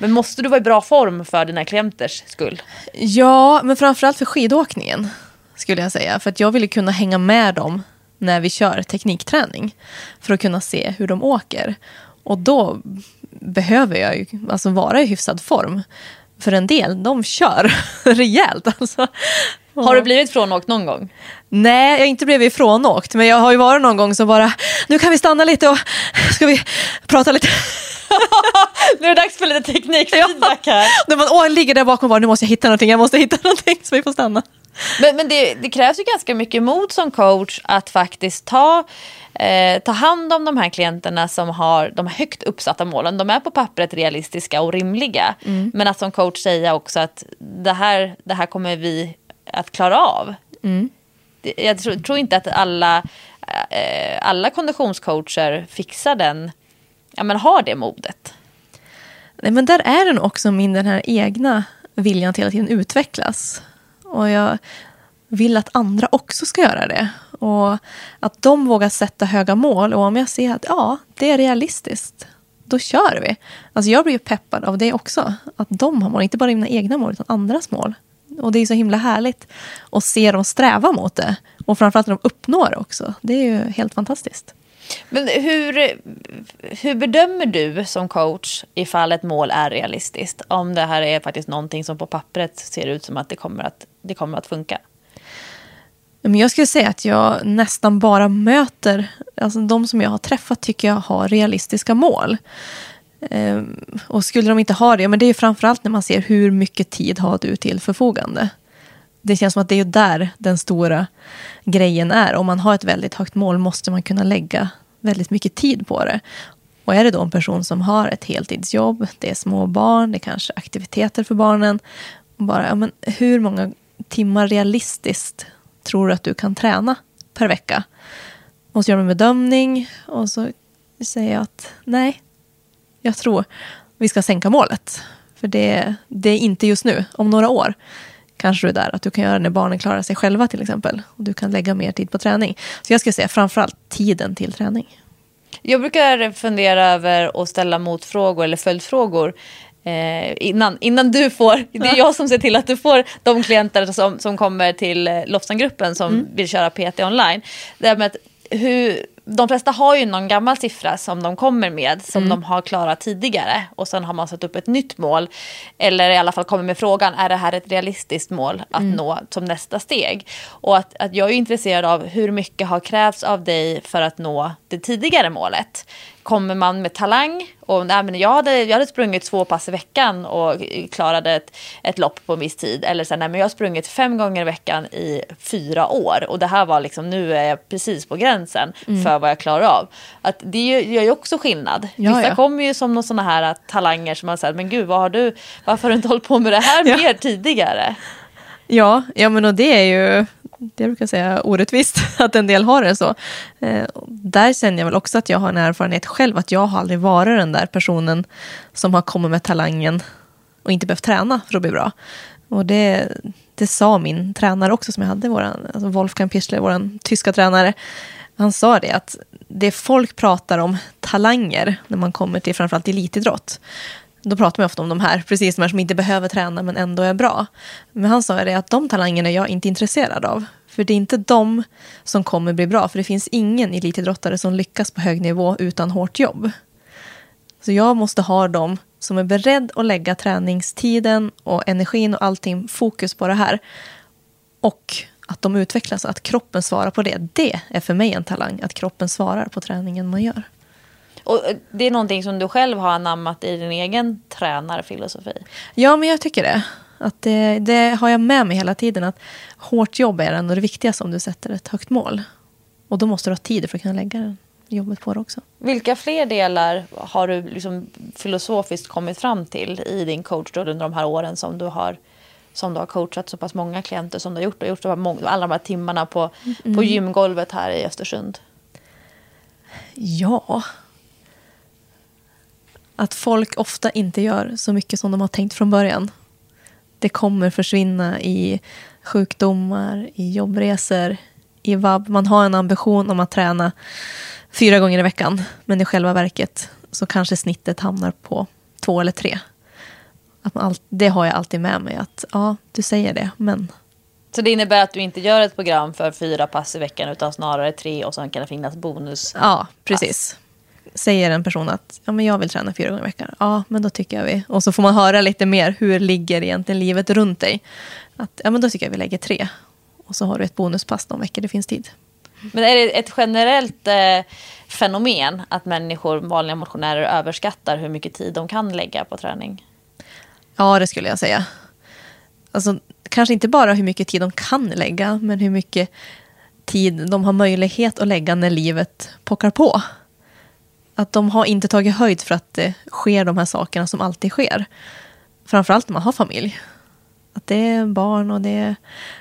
Men måste du vara i bra form för dina klienters skull? Ja, men framförallt för skidåkningen skulle jag säga. För att jag ville kunna hänga med dem när vi kör teknikträning. För att kunna se hur de åker. Och då behöver jag ju alltså vara i hyfsad form. För en del, de kör rejält. Alltså. Har du blivit frånåkt någon gång? Nej, jag har inte blivit ifrånåkt. Men jag har ju varit någon gång som bara, nu kan vi stanna lite och ska vi prata lite. nu är det dags för lite teknikfeedback här. När man åh, ligger där bakom och bara, nu måste jag hitta någonting, jag måste hitta någonting så vi får stanna. Men, men det, det, krävs ju ganska mycket mod som coach att faktiskt ta, eh, ta hand om de här klienterna som har de högt uppsatta målen. De är på pappret realistiska och rimliga. Mm. Men att som coach säga också att det här, det här kommer vi att klara av. Mm. Jag tror, tror, inte att alla, eh, alla konditionscoacher fixar den, ja men har det modet. Nej, men där är den också min den här egna viljan att hela tiden utvecklas. Och jag vill att andra också ska göra det. Och att de vågar sätta höga mål. Och om jag ser att ja, det är realistiskt, då kör vi. Alltså jag blir ju peppad av det också. Att de har mål, inte bara mina egna mål, utan andras mål. Och det är så himla härligt att se dem sträva mot det. Och framförallt när de uppnår det också. Det är ju helt fantastiskt. Men hur, hur bedömer du som coach ifall ett mål är realistiskt? Om det här är faktiskt någonting som på pappret ser ut som att det kommer att, det kommer att funka? jag skulle säga att jag nästan bara möter, alltså de som jag har träffat tycker jag har realistiska mål. Ehm, och skulle de inte ha det, men det är framförallt när man ser hur mycket tid har du till förfogande. Det känns som att det är där den stora grejen är. Om man har ett väldigt högt mål måste man kunna lägga väldigt mycket tid på det. Och är det då en person som har ett heltidsjobb, det är små barn, det är kanske aktiviteter för barnen. Och Bara, ja, men hur många timmar realistiskt tror du att du kan träna per vecka? Och så gör man en bedömning och så säger jag att nej, jag tror vi ska sänka målet. För det, det är inte just nu, om några år kanske du är där att du kan göra när barnen klarar sig själva till exempel. Och du kan lägga mer tid på träning. Så jag ska säga framförallt tiden till träning. Jag brukar fundera över att ställa motfrågor eller följdfrågor. Eh, innan, innan du får, det är jag som ser till att du får de klienter som, som kommer till eh, Lofsangruppen som mm. vill köra PT online. Det med att hur, de flesta har ju någon gammal siffra som de kommer med som mm. de har klarat tidigare och sen har man satt upp ett nytt mål eller i alla fall kommer med frågan är det här ett realistiskt mål att mm. nå som nästa steg och att, att jag är intresserad av hur mycket har krävts av dig för att nå det tidigare målet kommer man med talang och nej, men jag, hade, jag hade sprungit två pass i veckan och klarade ett, ett lopp på en viss tid. Eller så nej, men jag har sprungit fem gånger i veckan i fyra år och det här var liksom, nu är jag precis på gränsen mm. för vad jag klarar av. Att det gör ju också skillnad. Ja, Vissa ja. kommer ju som sådana här talanger som man säger, men gud vad har du, varför har du inte hållit på med det här ja. mer tidigare? Ja, ja men och det är ju det brukar säga orättvist att en del har det så. Eh, där känner jag väl också att jag har en erfarenhet själv att jag har aldrig varit den där personen som har kommit med talangen och inte behövt träna för att bli bra. Och det, det sa min tränare också som jag hade, våran, alltså Wolfgang Pichler, vår tyska tränare. Han sa det att det folk pratar om talanger när man kommer till framförallt elitidrott då pratar man ofta om de här, precis de här som inte behöver träna men ändå är bra. Men han sa det att de talangerna är jag inte intresserad av. För det är inte de som kommer bli bra, för det finns ingen elitidrottare som lyckas på hög nivå utan hårt jobb. Så jag måste ha dem som är beredd att lägga träningstiden och energin och allting fokus på det här. Och att de utvecklas, att kroppen svarar på det. Det är för mig en talang, att kroppen svarar på träningen man gör. Och eh, det är någonting som du själv har anammat i din egen tränarfilosofi? Ja, men jag tycker det. Att det, det har jag med mig hela tiden. Att hårt jobb är ändå det viktigaste om du sätter ett högt mål. Och då måste du ha tid för att kunna lägga jobbet på det också. Vilka fler delar har du liksom filosofiskt kommit fram till i din coach under de här åren som du har som du har coachat så pass många klienter som du har gjort och gjort alla de här timmarna på, mm. på gymgolvet här i Östersund? Ja, att folk ofta inte gör så mycket som de har tänkt från början. Det kommer försvinna i sjukdomar, i jobbresor, i vab. Man har en ambition om att träna fyra gånger i veckan. Men i själva verket så kanske snittet hamnar på två eller tre. Att man all, det har jag alltid med mig. Att ja, du säger det, men... Så det innebär att du inte gör ett program för fyra pass i veckan utan snarare tre och sen kan det finnas bonus? Ja, precis. Säger en person att ja, men jag vill träna fyra gånger i veckan. Ja, men då tycker jag vi. Och så får man höra lite mer. Hur ligger egentligen livet runt dig? Att, ja, men då tycker jag vi lägger tre. Och så har du ett bonuspass de veckor det finns tid. Men är det ett generellt eh, fenomen att människor, vanliga motionärer, överskattar hur mycket tid de kan lägga på träning? Ja, det skulle jag säga. Alltså, kanske inte bara hur mycket tid de kan lägga, men hur mycket tid de har möjlighet att lägga när livet pockar på. Att de har inte tagit höjd för att det sker de här sakerna som alltid sker. Framförallt när man har familj. Att det är barn och det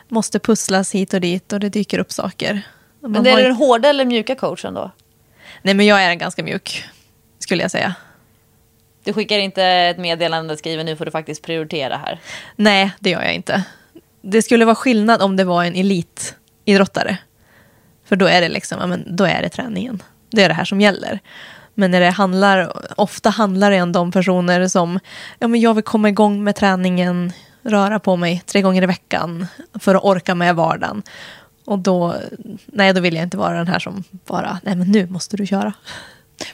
måste pusslas hit och dit och det dyker upp saker. Man Men det är har den hårda eller mjuka coachen då? Nej, men jag är ganska mjuk, skulle jag säga. Du skickar inte ett meddelande och skriver nu får du faktiskt prioritera här. Nej, det gör jag inte. Det skulle vara skillnad om det var en elitidrottare. För då är det liksom, ja, men då är det träningen. Det är det här som gäller. Men när det handlar, ofta handlar det ändå om personer som, ja men jag vill komma igång med träningen, röra på mig tre gånger i veckan för att orka med vardagen. Och då, nej då vill jag inte vara den här som bara, nej men nu måste du köra.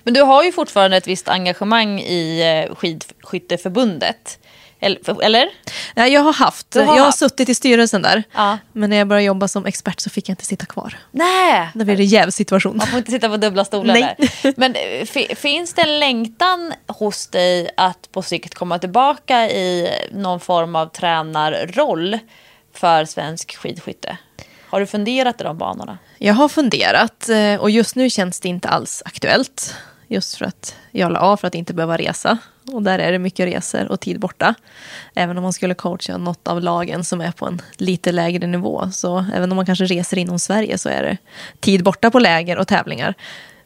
Men du har ju fortfarande ett visst engagemang i eh, skidskytteförbundet. Eller? Nej, jag har haft, har jag har haft. suttit i styrelsen där. Ja. Men när jag började jobba som expert så fick jag inte sitta kvar. Nej! Då blev det jävsituation. Man får inte sitta på dubbla stolar Nej. där. Men eh, fi- finns det en längtan hos dig att på sikt komma tillbaka i någon form av tränarroll för svensk skidskytte? Har du funderat i de banorna? Jag har funderat eh, och just nu känns det inte alls aktuellt. Just för att jag la av för att inte behöva resa. Och där är det mycket resor och tid borta. Även om man skulle coacha något av lagen som är på en lite lägre nivå. Så även om man kanske reser inom Sverige så är det tid borta på läger och tävlingar.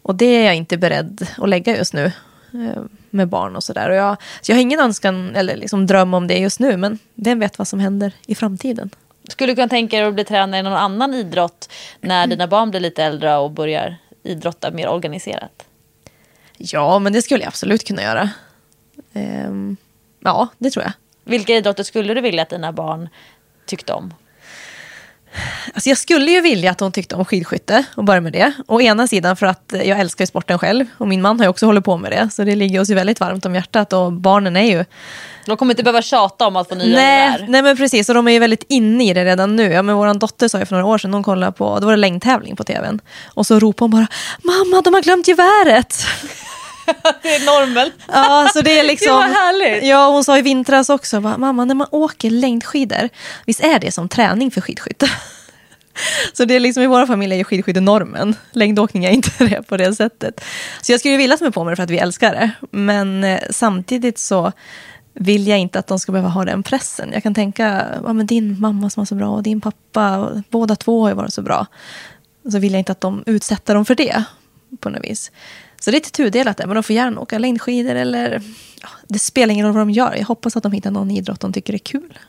Och det är jag inte beredd att lägga just nu. eh, Med barn och sådär. Jag, så jag har ingen önskan eller liksom dröm om det just nu. Men vem vet vad som händer i framtiden. Skulle du kunna tänka dig att bli tränare i någon annan idrott när dina barn blir lite äldre och börjar idrotta mer organiserat? Ja, men det skulle jag absolut kunna göra. Ehm, ja, det tror jag. Vilka idrotter skulle du vilja att dina barn tyckte om? Alltså jag skulle ju vilja att de tyckte om skidskytte och börja med det. Å ena sidan för att jag älskar sporten själv och min man har ju också hållit på med det. Så det ligger oss ju väldigt varmt om hjärtat och barnen är ju... De kommer inte behöva tjata om att få nya Nej, där. nej men precis, och de är ju väldigt inne i det redan nu. Ja, men vår dotter sa ju för några år sedan, hon kollade på, då var det längdtävling på tvn. Och så ropade hon bara, mamma de har glömt geväret. Det är normen. Ja, så det är liksom... Det härligt. Ja, hon sa i vintras också, mamma när man åker längdskidor, visst är det som träning för skidskytte? Så det är liksom i våra familj är skidskytte normen. Längdåkning är inte det på det sättet. Så jag skulle vilja att de är på det för att vi älskar det. Men eh, samtidigt så vill jag inte att de ska behöva ha den pressen. Jag kan tänka, ja, men din mamma som var så bra och din pappa, båda två har ju varit så bra. Så vill jag inte att de utsätter dem för det på något vis. Så det är lite tudelat där, men de får gärna åka längdskidor eller... Ja, det spelar ingen roll vad de gör. Jag hoppas att de hittar någon idrott de tycker är kul.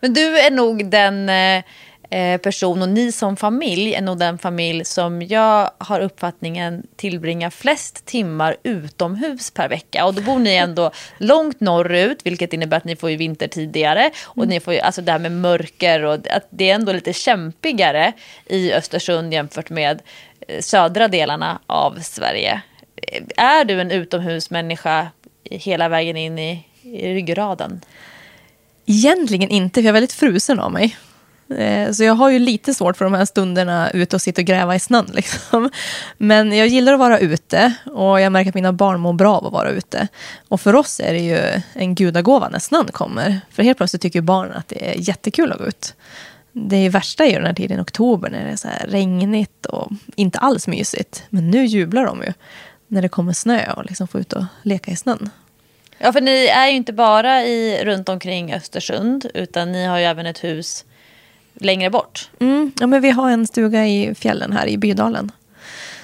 Men du är nog den eh, eh, person och ni som familj är nog den familj som jag har uppfattningen tillbringar flest timmar utomhus per vecka. Och då bor ni ändå långt norrut, vilket innebär att ni får ju vinter tidigare. Och ni får ju, alltså det här med mörker och att det är ändå lite kämpigare i Östersund jämfört med eh, södra delarna av Sverige. Är du en utomhusmänniska hela vägen in i, i ryggraden? Egentligen inte, för jag är väldigt frusen av mig. Eh, så jag har ju lite svårt för de här stunderna ute och sitta och gräva i snön. Liksom. Men jag gillar att vara ute och jag märker att mina barn mår bra av att vara ute. Och för oss är det ju en gudagåva när snön kommer. För helt plötsligt tycker barnen att det är jättekul att gå ut. Det är ju värsta i den här tiden, i oktober, när det är så här regnigt och inte alls mysigt. Men nu jublar de ju när det kommer snö och liksom får ut och leka i snön. Ja, för ni är ju inte bara i, runt omkring Östersund, utan ni har ju även ett hus längre bort. Mm, ja, men vi har en stuga i fjällen här i Bydalen.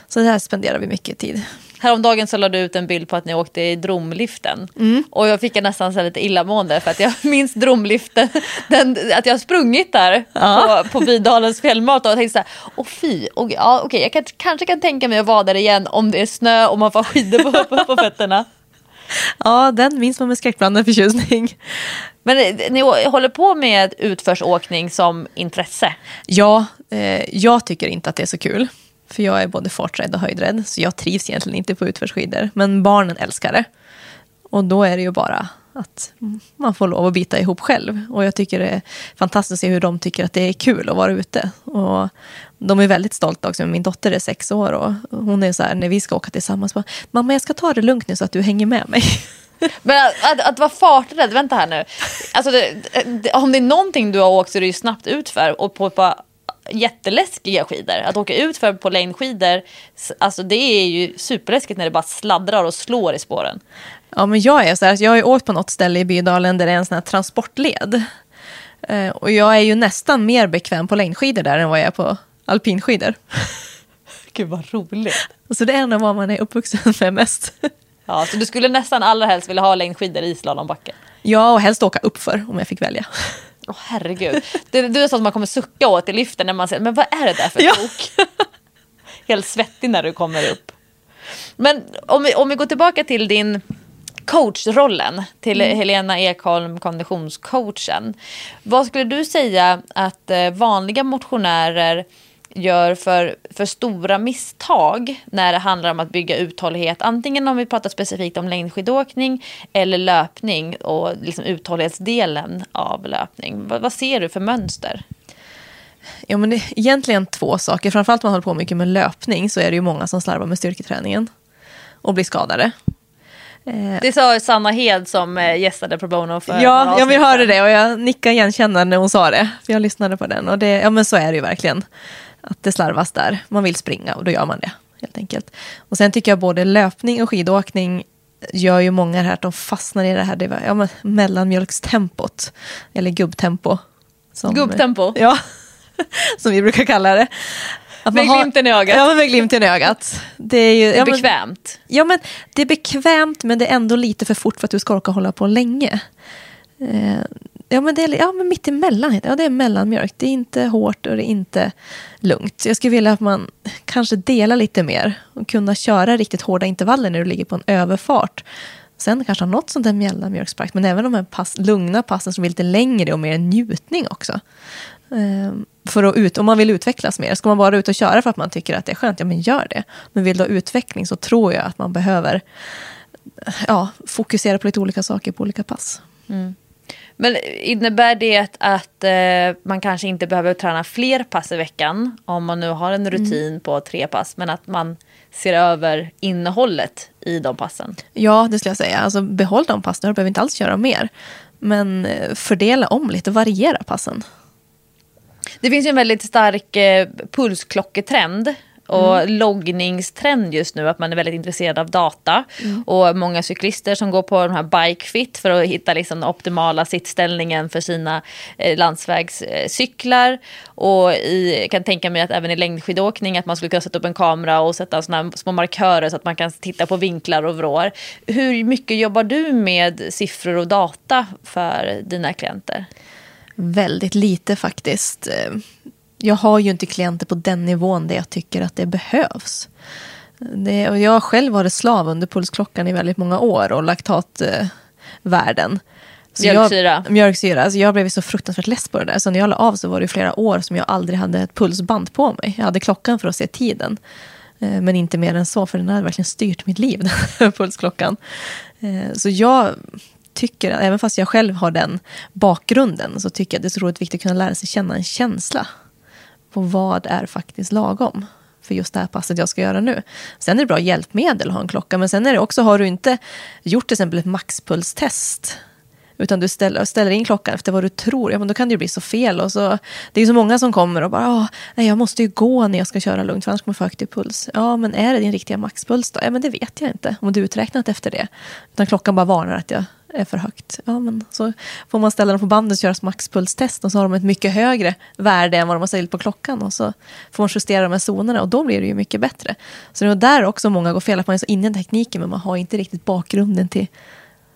Så där spenderar vi mycket tid. Häromdagen så lade du ut en bild på att ni åkte i dromliften. Mm. Och jag fick nästan så lite illamående för att jag minns dromliften. Den, att jag sprungit där Ja. på, på Bydalens fjällmaraton och tänkte så här, åh fy, och, ja, okej, jag kan, kanske kan tänka mig att vara där igen om det är snö och man får skidor på, på, på fötterna. Ja, den minns man med skräckblandad förtjusning. Men ni håller på med utförsåkning som intresse? Ja, eh, jag tycker inte att det är så kul. För jag är både farträdd och höjdrädd, så jag trivs egentligen inte på utförsskidor. Men barnen älskar det. Och då är det ju bara att man får lov att bita ihop själv. Och jag tycker det är fantastiskt att se hur de tycker att det är kul att vara ute. Och de är väldigt stolta också. Min dotter är sex år och hon är så här, när vi ska åka tillsammans, bara, mamma jag ska ta det lugnt nu så att du hänger med mig. Men att, att, att vara farträdd, vänta här nu. Alltså det, det, om det är någonting du har åkt så är det ju snabbt utför och på ett par jätteläskiga skidor. Att åka utför på längdskidor, alltså det är ju superläskigt när det bara sladdrar och slår i spåren. Ja, men jag är så här, jag har ju åkt på något ställe i Bydalen där det är en sån här transportled. Eh, och jag är ju nästan mer bekväm på längdskidor där än vad jag är på alpinskidor. Gud vad roligt. Så det är nog vad man är uppvuxen med mest. Ja, så du skulle nästan allra helst vilja ha längdskidor i slalombacke? Ja, och helst åka uppför om jag fick välja. Åh herregud. Det, det är så att man kommer sucka åt i liften när man säger, men vad är det där för Ja. tok? Helt svettig när du kommer upp. Men om vi, om vi går tillbaka till din coachrollen, till Helena Ekholm, konditionscoachen. Vad skulle du säga att eh, vanliga motionärer gör för, för stora misstag när det handlar om att bygga uthållighet? Antingen om vi pratar specifikt om längdskidåkning eller löpning och liksom uthållighetsdelen av löpning. Vad, vad ser du för mönster? Ja, men det är egentligen två saker. Framförallt om man håller på mycket med löpning så är det ju många som slarvar med styrketräningen och blir skadade. Eh, Det sa Sanna Hed som eh, gästade Pro Bono för Ja, ja vi hörde det och jag nickade igenkännande när hon sa det. För jag lyssnade på den och det, ja men så är det ju verkligen. Att det slarvas där. Man vill springa och då gör man det helt enkelt. Och sen tycker jag både löpning och skidåkning gör ju många här att de fastnar i det här det var, ja, mellanmjölkstempot. Eller gubbtempo. Som, Gubbtempo? Ja, som vi brukar kalla det. Att Med glimten i ögat. Ja, men med glimten i ögat. Det är ju, Det är ja, men- bekvämt. Ja, men det är bekvämt, men det är ändå lite för fort för att du ska orka hålla på länge. Eh, ja, men det är ja, men mitt emellan. det. Ja, det är mellanmjölk. Det är inte hårt och det är inte lugnt. Jag skulle vilja att man kanske delar lite mer och kunna köra riktigt hårda intervaller när du ligger på en överfart. Sen kanske ha något sånt där mellanmjölksprakt. men även de här pass, lugna passen som är lite längre och mer njutning också. Ehm, för att ut, om man vill utvecklas mer, ska man bara ut och köra för att man tycker att det är skönt, ja men gör det. Men vill du ha utveckling så tror jag att man behöver ja, fokusera på lite olika saker på olika pass. Mm. Men innebär det att, eh, man kanske inte behöver träna fler pass i veckan om man nu har en rutin på tre pass men att man ser över innehållet i de passen? Ja, det skulle jag säga. Alltså, behåll de passen, du behöver inte alls köra mer. Men eh, fördela om lite variera passen. Det finns ju en väldigt stark eh, pulsklocketrend och loggningstrend just nu, att man är väldigt intresserad av data. Och många cyklister som går på de här bike fit för att hitta liksom den optimala sittställningen för sina eh, landsvägscyklar. Och i, kan tänka mig att även i längdskidåkning att man skulle kunna sätta upp en kamera och sätta såna små markörer så att man kan titta på vinklar och vrår. Hur mycket jobbar du med siffror och data för dina klienter? Väldigt lite faktiskt. Eh, Jag har ju inte klienter på den nivån där jag tycker att det behövs. Det, och jag själv varit slav under pulsklockan i väldigt många år och laktatvärden. Så Mjölksyra. Jag, mjölksyra. Alltså jag blev så fruktansvärt less på det där. Så när jag la av så var det flera år som jag aldrig hade ett pulsband på mig. Jag hade klockan för att se tiden. Eh, Men inte mer än så, för den hade verkligen styrt mitt liv, den här pulsklockan. Eh, Så jag tycker, även fast jag själv har den bakgrunden, så tycker jag det är så otroligt viktigt att kunna lära sig känna en känsla på vad är faktiskt lagom för just det här passet jag ska göra nu. Sen är det bra hjälpmedel att ha en klocka, men sen är det också, har du inte gjort till exempel ett maxpulstest, utan du ställer, ställer in klockan efter vad du tror, ja men då kan det ju bli så fel. Och så, det är ju så många som kommer och bara, "Åh, nej, jag måste ju gå när jag ska köra lugnt, för annars kommer jag få högt i puls. Ja, men är det din riktiga maxpuls då? Ja, men det vet jag inte, om du är uträknat efter det. Utan klockan bara varnar att jag är för högt. Ja, men så får man ställa dem på bandet och köra maxpulstest och så har de ett mycket högre värde än vad de har ställt på klockan och så får man justera de här zonerna och då blir det ju mycket bättre. Så det är där också många går fel, att man är så inne i tekniken men man har inte riktigt bakgrunden till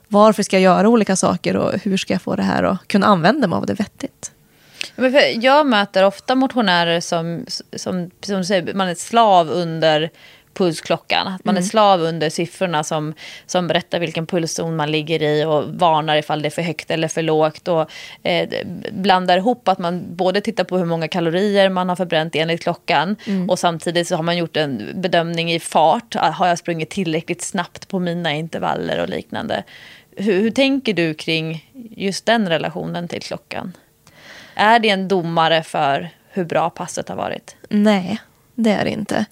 varför ska jag göra olika saker och hur ska jag få det här att kunna använda mig av det vettigt. Jag möter ofta motionärer som, som, som du säger, man är slav under pulsklockan. Att man mm. är slav under siffrorna som, som berättar vilken pulszon man ligger i och varnar ifall det är för högt eller för lågt. Och eh, blandar ihop att man både tittar på hur många kalorier man har förbränt enligt klockan mm. och samtidigt så har man gjort en bedömning i fart. Har jag sprungit tillräckligt snabbt på mina intervaller och liknande. Hur, hur tänker du kring just den relationen till klockan? Är det en domare för hur bra passet har varit? Nej, det är det inte.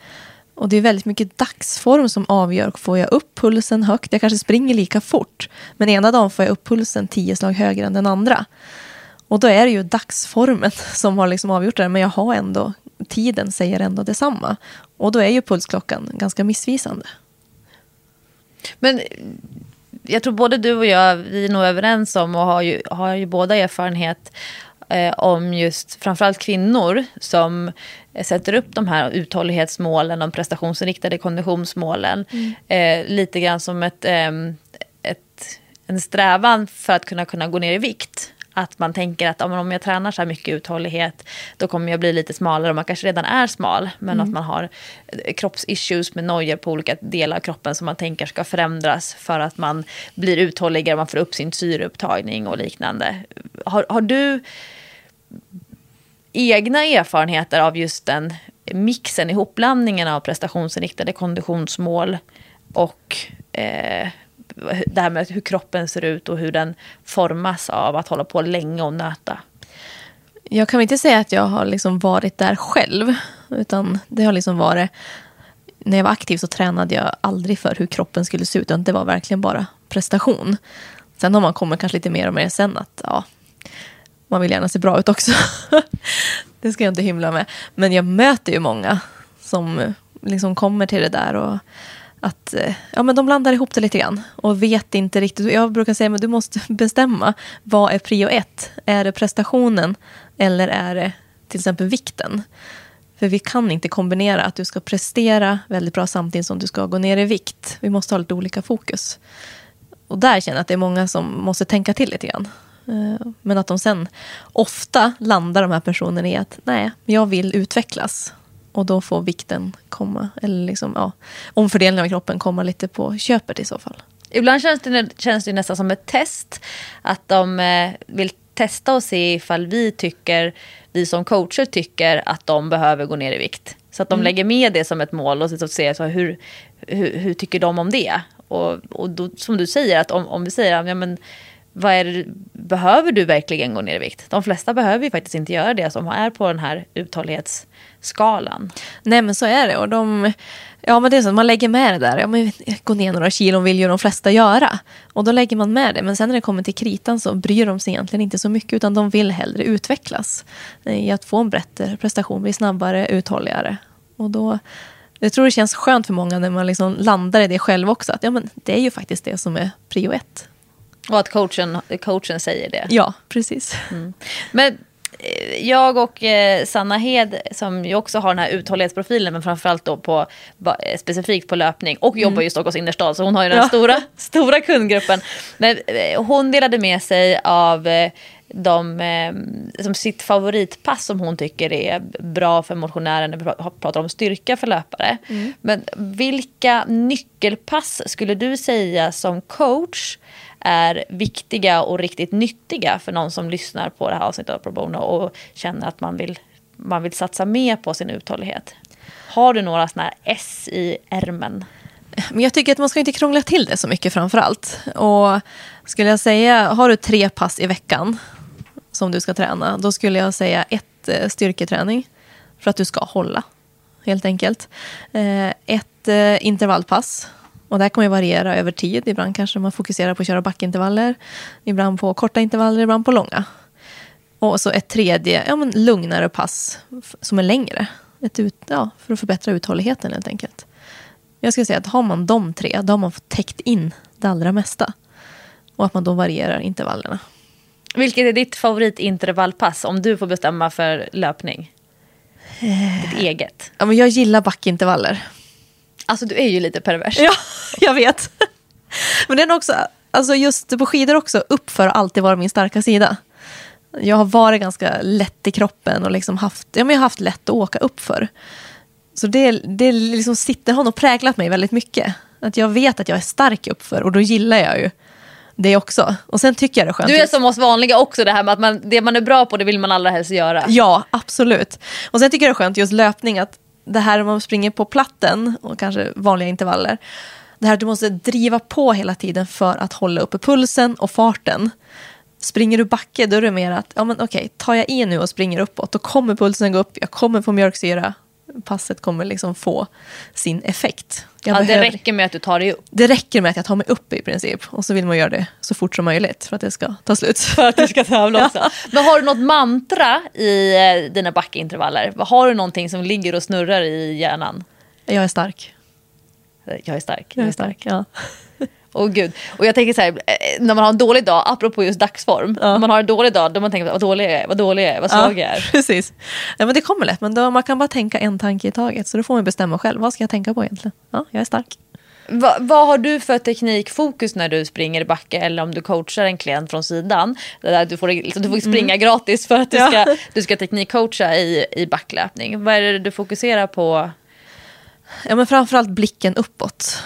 Och det är väldigt mycket dagsform som avgör. Får jag upp pulsen högt? Jag kanske springer lika fort. Men ena dagen får jag upp pulsen tio slag högre än den andra. Och då är det ju dagsformen som har liksom avgjort det. Men jag har ändå, tiden säger ändå detsamma. Och då är ju pulsklockan ganska missvisande. Men jag tror både du och jag, vi är nog överens om och har ju, har ju båda erfarenhet eh, om just framförallt kvinnor som sätter upp de här uthållighetsmålen, de prestationsinriktade konditionsmålen. Mm. Eh, lite grann som ett, eh, ett, en strävan för att kunna, kunna gå ner i vikt. Att man tänker att om jag tränar så här mycket uthållighet då kommer jag bli lite smalare och man kanske redan är smal. Men mm. att man har eh, kroppsissues med nojor på olika delar av kroppen som man tänker ska förändras för att man blir uthålligare, man får upp sin syreupptagning och liknande. Har, har du egna erfarenheter av just den mixen, ihopblandningen av prestationsinriktade konditionsmål och eh, det här med hur kroppen ser ut och hur den formas av att hålla på länge och nöta. Jag kan inte säga att jag har liksom varit där själv. Utan det har liksom varit... När jag var aktiv så tränade jag aldrig för hur kroppen skulle se ut. Utan det var verkligen bara prestation. Sen har man kommit kanske lite mer och mer sen att ja, man vill gärna se bra ut också. det ska jag inte hymla med. Men jag möter ju många som liksom kommer till det där och att eh, ja, men de blandar ihop det lite grann och vet inte riktigt. Jag brukar säga att du måste bestämma vad är prio ett. Är det prestationen eller är det till exempel vikten? För vi kan inte kombinera att du ska prestera väldigt bra samtidigt som du ska gå ner i vikt. Vi måste ha lite olika fokus. Och där känner jag att det är många som måste tänka till lite grann. Eh, men att de sen ofta landar de här personerna i att nej, jag vill utvecklas. Och då får vikten komma, eller liksom, ja, omfördelningen av kroppen komma lite på köpet i så fall. Ibland känns det, känns det nästan som ett test. Att de eh, vill testa och se ifall vi tycker, vi som coacher tycker att de behöver gå ner i vikt. Så att de mm. lägger med det som ett mål och så ser så hur, hur, hur tycker de om det. Och, och då, som du säger, att om, om vi säger ja, men, vad är det, behöver du verkligen gå ner i vikt? De flesta behöver ju faktiskt inte göra det som är på den här uthållighetsskalan. Nej men så är det. Och de, ja, men det är så man lägger med det där. Ja, men gå ner några kilon vill ju de flesta göra. Och då lägger man med det. Men sen när det kommer till kritan så bryr de sig egentligen inte så mycket. Utan de vill hellre utvecklas i att få en bättre prestation, bli snabbare, uthålligare. Och då, jag tror det känns skönt för många när man liksom landar i det själv också. Att ja, men det är ju faktiskt det som är prio ett. Och att coachen, coachen säger det. Ja, precis. Mm. Men eh, jag och eh, Sanna Hed som ju också har den här uthållighetsprofilen men framförallt då på, eh, specifikt på löpning och jobbar mm. i Stockholms innerstad så hon har ju den ja. stora, stora kundgruppen. Men hon delade med sig av de, som sitt favoritpass som hon tycker är bra för motionärer när vi pratar om styrka för löpare. Mm. Men vilka nyckelpass skulle du säga som coach är viktiga och riktigt nyttiga för någon som lyssnar på det här avsnittet av Pro Bono och känner att man vill, man vill satsa mer på sin uthållighet. Har du några sådana här S i ärmen? Men jag tycker att man ska inte krångla till det så mycket framför allt. Och skulle jag säga, har du tre pass i veckan som du ska träna, då skulle jag säga ett eh, styrketräning för att du ska hålla, helt enkelt. Eh, ett eh, intervallpass och det här kommer ju variera över tid. Ibland kanske man fokuserar på att köra backintervaller. Ibland på korta intervaller, ibland på långa. Och så ett tredje, ja, men lugnare pass som är längre. Ett ut, ja, för att förbättra uthålligheten helt enkelt. Jag skulle säga att har man de tre, då har man fått täckt in det allra mesta. Och att man då varierar intervallerna. Vilket är ditt favoritintervallpass om du får bestämma för löpning? Ditt eget. Ja, men jag gillar backintervaller. Alltså du är ju lite pervers. Ja, jag vet. Men den också, alltså just på skidor också, uppför har alltid varit min starka sida. Jag har varit ganska lätt i kroppen och liksom haft, ja, men jag har haft lätt att åka uppför. Så det, det liksom sitter, har nog präglat mig väldigt mycket. Att jag vet att jag är stark uppför och då gillar jag ju det också. Och sen tycker jag det är skönt. Du är som oss vanliga också, det här med att man, det man är bra på det vill man allra helst göra. Ja, absolut. Och sen tycker jag det är skönt just löpning, att det här om man springer på platten och kanske vanliga intervaller. Det här att du måste driva på hela tiden för att hålla uppe pulsen och farten. Springer du backe då är det mer att, ja men okej, tar jag i nu och springer uppåt då kommer pulsen gå upp, jag kommer få mjölksyra. Passet kommer liksom få sin effekt. Jag Ja, det behöver- räcker med att du tar dig upp. det räcker med att jag tar mig upp i princip. Och så vill man göra det så fort som möjligt för att det ska ta slut. För att du ska tävla också. Men har du något mantra i eh, dina backintervaller? Har du någonting som ligger och snurrar i hjärnan? Jag är stark. Jag är stark. Jag är stark, ja. Åh gud. Och jag tänker så här, eh, när man har en dålig dag, apropå just dagsform. Ja. När man har en dålig dag, då man tänker vad dålig jag är, vad dålig jag är, vad svag jag är. precis. Ja, men det kommer lätt, men då, man kan bara tänka en tanke i taget. Så då får man bestämma själv. Vad ska jag tänka på egentligen? Ja, jag är stark. Va, vad har du för teknikfokus när du springer i backe eller om du coachar en klient från sidan? Där, du, får, liksom, du får springa gratis för att du Mm. Ja. ska, du ska teknikcoacha i, i backlöpning. Vad är det du fokuserar på? Ja, men framförallt blicken uppåt.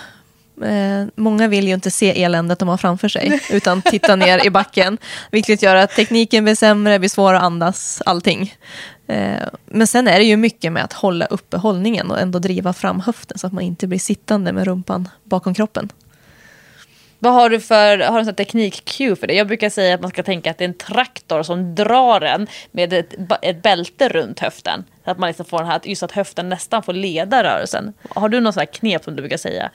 Eh, många vill ju inte se eländet de har framför sig, utan titta ner i backen. Vilket gör att tekniken blir sämre, blir svårare att andas, allting. Eh, men sen är det ju mycket med att hålla uppe hållningen och ändå driva fram höften så att man inte blir sittande med rumpan bakom kroppen. Vad har du för har du en teknik-cue för det? Jag brukar säga att man ska tänka att det är en traktor som drar en med ett, ett bälte runt höften. Så att man liksom får den här, just att höften nästan får leda rörelsen. Har du här knep som du brukar säga?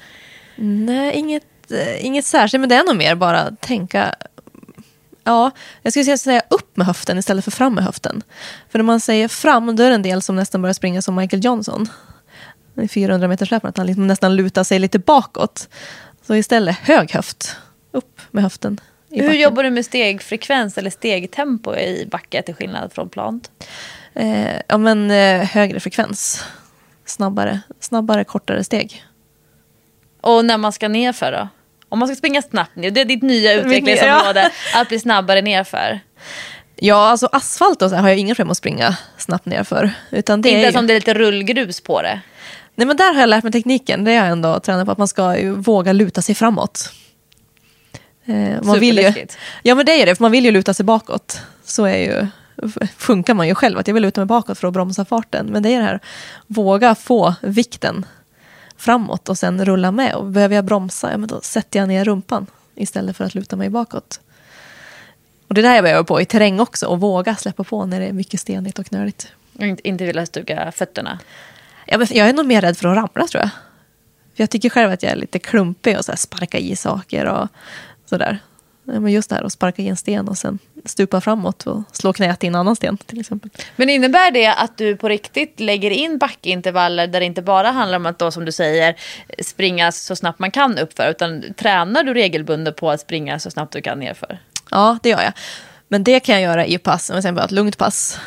Nej, inget, eh, inget särskilt, men det är nog mer bara tänka... Ja, jag skulle säga, säga upp med höften istället för fram med höften. För när man säger fram, då är det en del som nästan börjar springa som Michael Johnson. I 400 meters löparen, att han liksom nästan lutar sig lite bakåt. Så istället hög höft, upp med höften. Hur jobbar du med stegfrekvens eller stegtempo i backe till skillnad från plant? Eh, ja, men eh, högre frekvens. Snabbare, snabbare, kortare steg. Och när man ska nerför då? Om man ska springa snabbt ner, det är ditt nya utvecklingsområde, att bli snabbare nerför. Ja, alltså asfalt och så här har jag inga problem att springa snabbt nerför. Utan det Inte ju... ens om det är lite rullgrus på det. Nej, men där har jag lärt mig tekniken. Det har jag ändå tränat på, att man ska ju våga luta sig framåt. Eh, man vill ju, ja, men det är det, för man vill ju luta sig bakåt. Så är ju, funkar man ju själv, att jag vill luta mig bakåt för att bromsa farten. Men det är det här, våga få vikten framåt och sen rulla med. Och behöver jag bromsa, ja, men då sätter jag ner rumpan istället för att luta mig bakåt. Och det är där jag behöver på i terräng också, och våga släppa på när det är mycket stenigt och knöligt. Inte, inte vilja stuka fötterna. Ja, men jag är nog mer rädd för att ramla tror jag. För jag tycker själv att jag är lite klumpig och så här sparka i saker och sådär. Men just det här att sparka i en sten och sen stupa framåt och slå knät i en annan sten till exempel. Men innebär det att du på riktigt lägger in backintervaller där det inte bara handlar om att då som du säger springa så snabbt man kan uppför utan tränar du regelbundet på att springa så snabbt du kan nerför? Ja, det gör jag. Men det kan jag göra i pass, säger bara ett lugnt pass.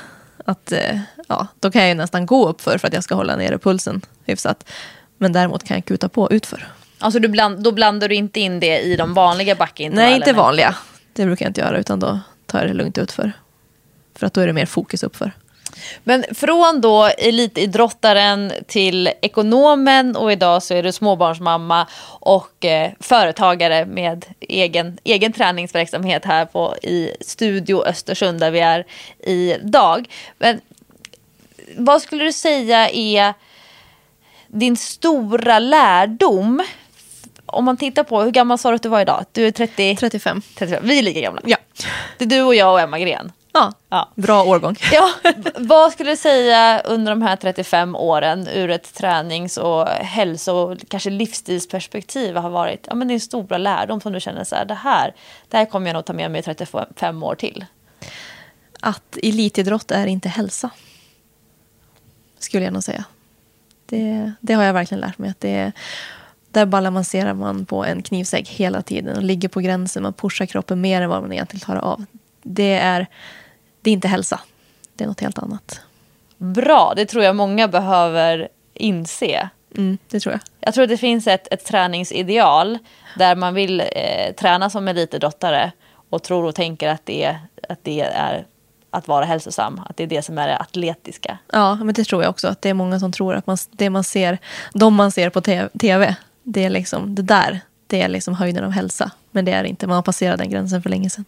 Att, eh, ja, då kan jag nästan gå upp för för att jag ska hålla nere pulsen hyfsat. Men däremot kan jag kuta på utför. Alltså du bland, då blandar du inte in det i de vanliga backintervallerna? Nej, inte vanliga. Det brukar jag inte göra, utan då tar jag det lugnt utför. För att då är det mer fokus uppför. Men från då elitidrottaren till ekonomen och idag så är du småbarnsmamma och eh, företagare med egen, egen träningsverksamhet här på, i Studio Östersund där vi är idag. Men vad skulle du säga är din stora lärdom? Om man tittar på, hur gammal sa du att du var idag? Du är 30? 35. 35. Vi är lika gamla. Ja. Det är du och jag och Emma Gren. Ja, Ja. bra årgång. Ja, vad skulle du säga under de här 35 åren ur ett tränings och hälso och kanske livsstilsperspektiv har varit ja, men din stora lärdom som du känner så här, det här, det här kommer jag nog ta med mig i 35 år till. Att elitidrott är inte hälsa. Skulle jag nog säga. Det, det har jag verkligen lärt mig. Att det, Där balanserar man på en knivsägg hela tiden och ligger på gränsen. Man pushar kroppen mer än vad man egentligen klarar av. Det är, det är inte hälsa. Det är något helt annat. Bra, det tror jag många behöver inse. Mm, det tror jag. Jag tror att det finns ett, ett träningsideal där man vill eh, träna som elitidrottare och tror och tänker att det, att det är att vara hälsosam. Att det är det som är det atletiska. Ja, men det tror jag också. Att det är många som tror att man, det man ser, de man ser på tv, det är liksom det där. Det är liksom höjden av hälsa. Men det är inte. Man har passerat den gränsen för länge sedan.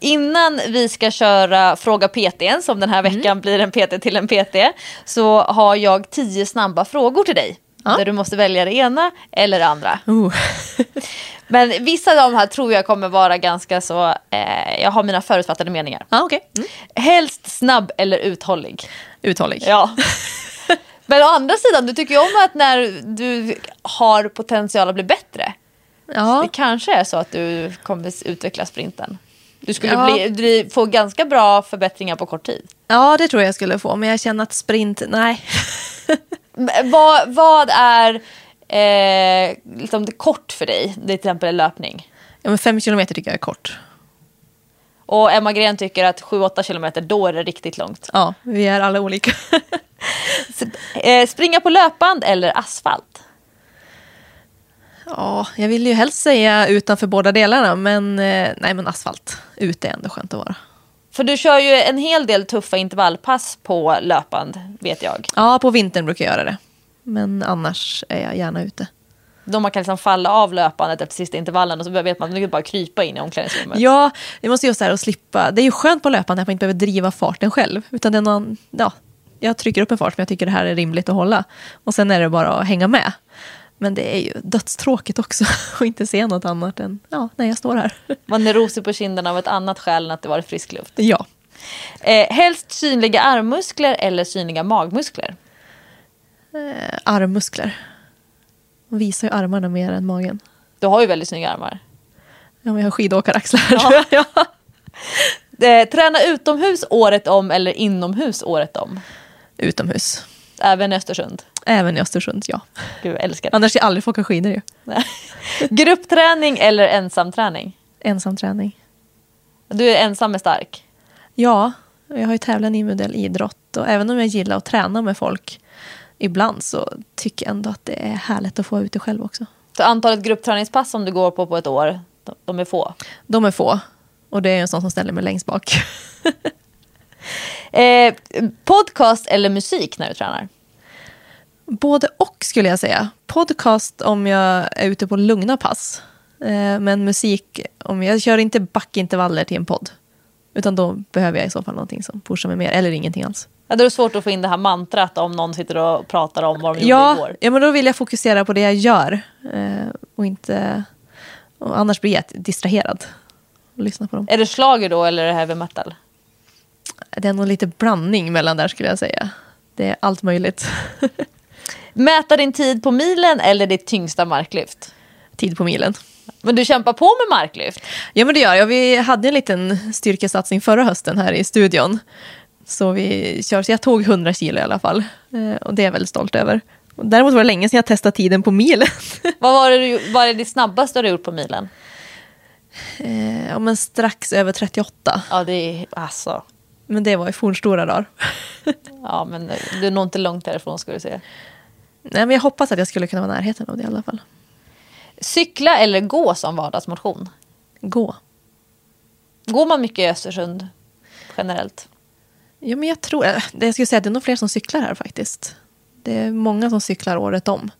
Innan vi ska köra Fråga PT, som den här veckan mm. blir en PT till en PT, så har jag tio snabba frågor till dig. Ja. Där du måste välja det ena eller det andra. Uh. Men vissa av de här tror jag kommer vara ganska så, eh, jag har mina förutfattade meningar. Ah, okay. Mm. Helst snabb eller uthållig? Uthållig. Ja. Men å andra sidan, du tycker ju om att när du har potential att bli bättre. Ja. det kanske är så att du kommer utveckla sprinten. Du skulle ja. bli, bli, få ganska bra förbättringar på kort tid. Ja, det tror jag skulle få. Men jag känner att sprint, nej. vad, vad är eh, liksom kort för dig? Det till exempel löpning. Ja, men fem kilometer tycker jag är kort. Och Emma Gren tycker att 7-8 kilometer, då är det riktigt långt. Ja, vi är alla olika. Eh, springa på löpband eller asfalt? Ja, jag vill ju helst säga utanför båda delarna, men eh, nej men asfalt. Ute är ändå skönt att vara. För du kör ju en hel del tuffa intervallpass på löpband, vet jag. Ja, på vintern brukar jag göra det. Men annars är jag gärna ute. Då man kan liksom falla av löpandet efter sista intervallen och så vet man att man bara krypa in i omklädningsrummet. Ja, det måste just här att slippa. Det är ju skönt på löpande att man inte behöver driva farten själv. Utan det är någon, ja, jag trycker upp en fart men jag tycker det här är rimligt att hålla. Och sen är det bara att hänga med. Men det är ju dödstråkigt också att inte se något annat än ja, när jag står här. Man är rosig på kinden av ett annat skäl än att det var frisk luft. Ja. Eh, helst synliga armmuskler eller synliga magmuskler? Eh, armmuskler. De visar ju armarna mer än magen. Du har ju väldigt snygga armar. Ja, men jag har skidåkaraxlar. Ja. ja. Eh, träna utomhus året om eller inomhus året om? Utomhus. Även i Östersund? Även i Östersund, ja. Gud, jag älskar det. Annars ska jag aldrig få åka skidor ju. Gruppträning eller ensamträning? Ensamträning. Du är ensam med stark? Ja, jag har ju tävlat i individuell idrott och även om jag gillar att träna med folk ibland så tycker jag ändå att det är härligt att få ut det själv också. Så antalet gruppträningspass som du går på på ett år, de är få? De är få. Och det är en sån som ställer mig längst bak. eh, podcast eller musik när du tränar? Både och skulle jag säga. Podcast om jag är ute på lugna pass. Eh, men musik, om jag kör inte backintervaller till en podd. Utan då behöver jag i så fall någonting som pushar mig mer, eller ingenting alls. Ja, då är det svårt att få in det här mantrat om någon sitter och pratar om vad de ja, gjorde igår. Ja, men då vill jag fokusera på det jag gör. Eh, och inte... Och annars blir jag distraherad. Och lyssna på dem. Är det slager då eller är det heavy metal? Det är nog lite blandning mellan där skulle jag säga. Det är allt möjligt. Mäta din tid på milen eller ditt tyngsta marklyft? Tid på milen. Men du kämpar på med marklyft? Ja men det gör jag. Vi hade en liten styrkesatsning förra hösten här i studion. Så vi kör, så jag tog 100 kilo i alla fall. Eh, och det är jag väldigt stolt över. Däremot var det länge sedan jag testade tiden på milen. vad var det, vad är det snabbaste du har gjort på milen? Eh, men strax över 38. Ja, det är alltså. Men det var i fornstora dagar. ja, men du är nog inte långt därifrån ska du se. Nej, men jag hoppas att jag skulle kunna vara närheten av det i alla fall. Cykla eller gå som vardagsmotion? Gå. Går man mycket i Östersund generellt? Ja, men jag tror, eh, jag skulle säga det är nog fler som cyklar här faktiskt. Det är många som cyklar året om.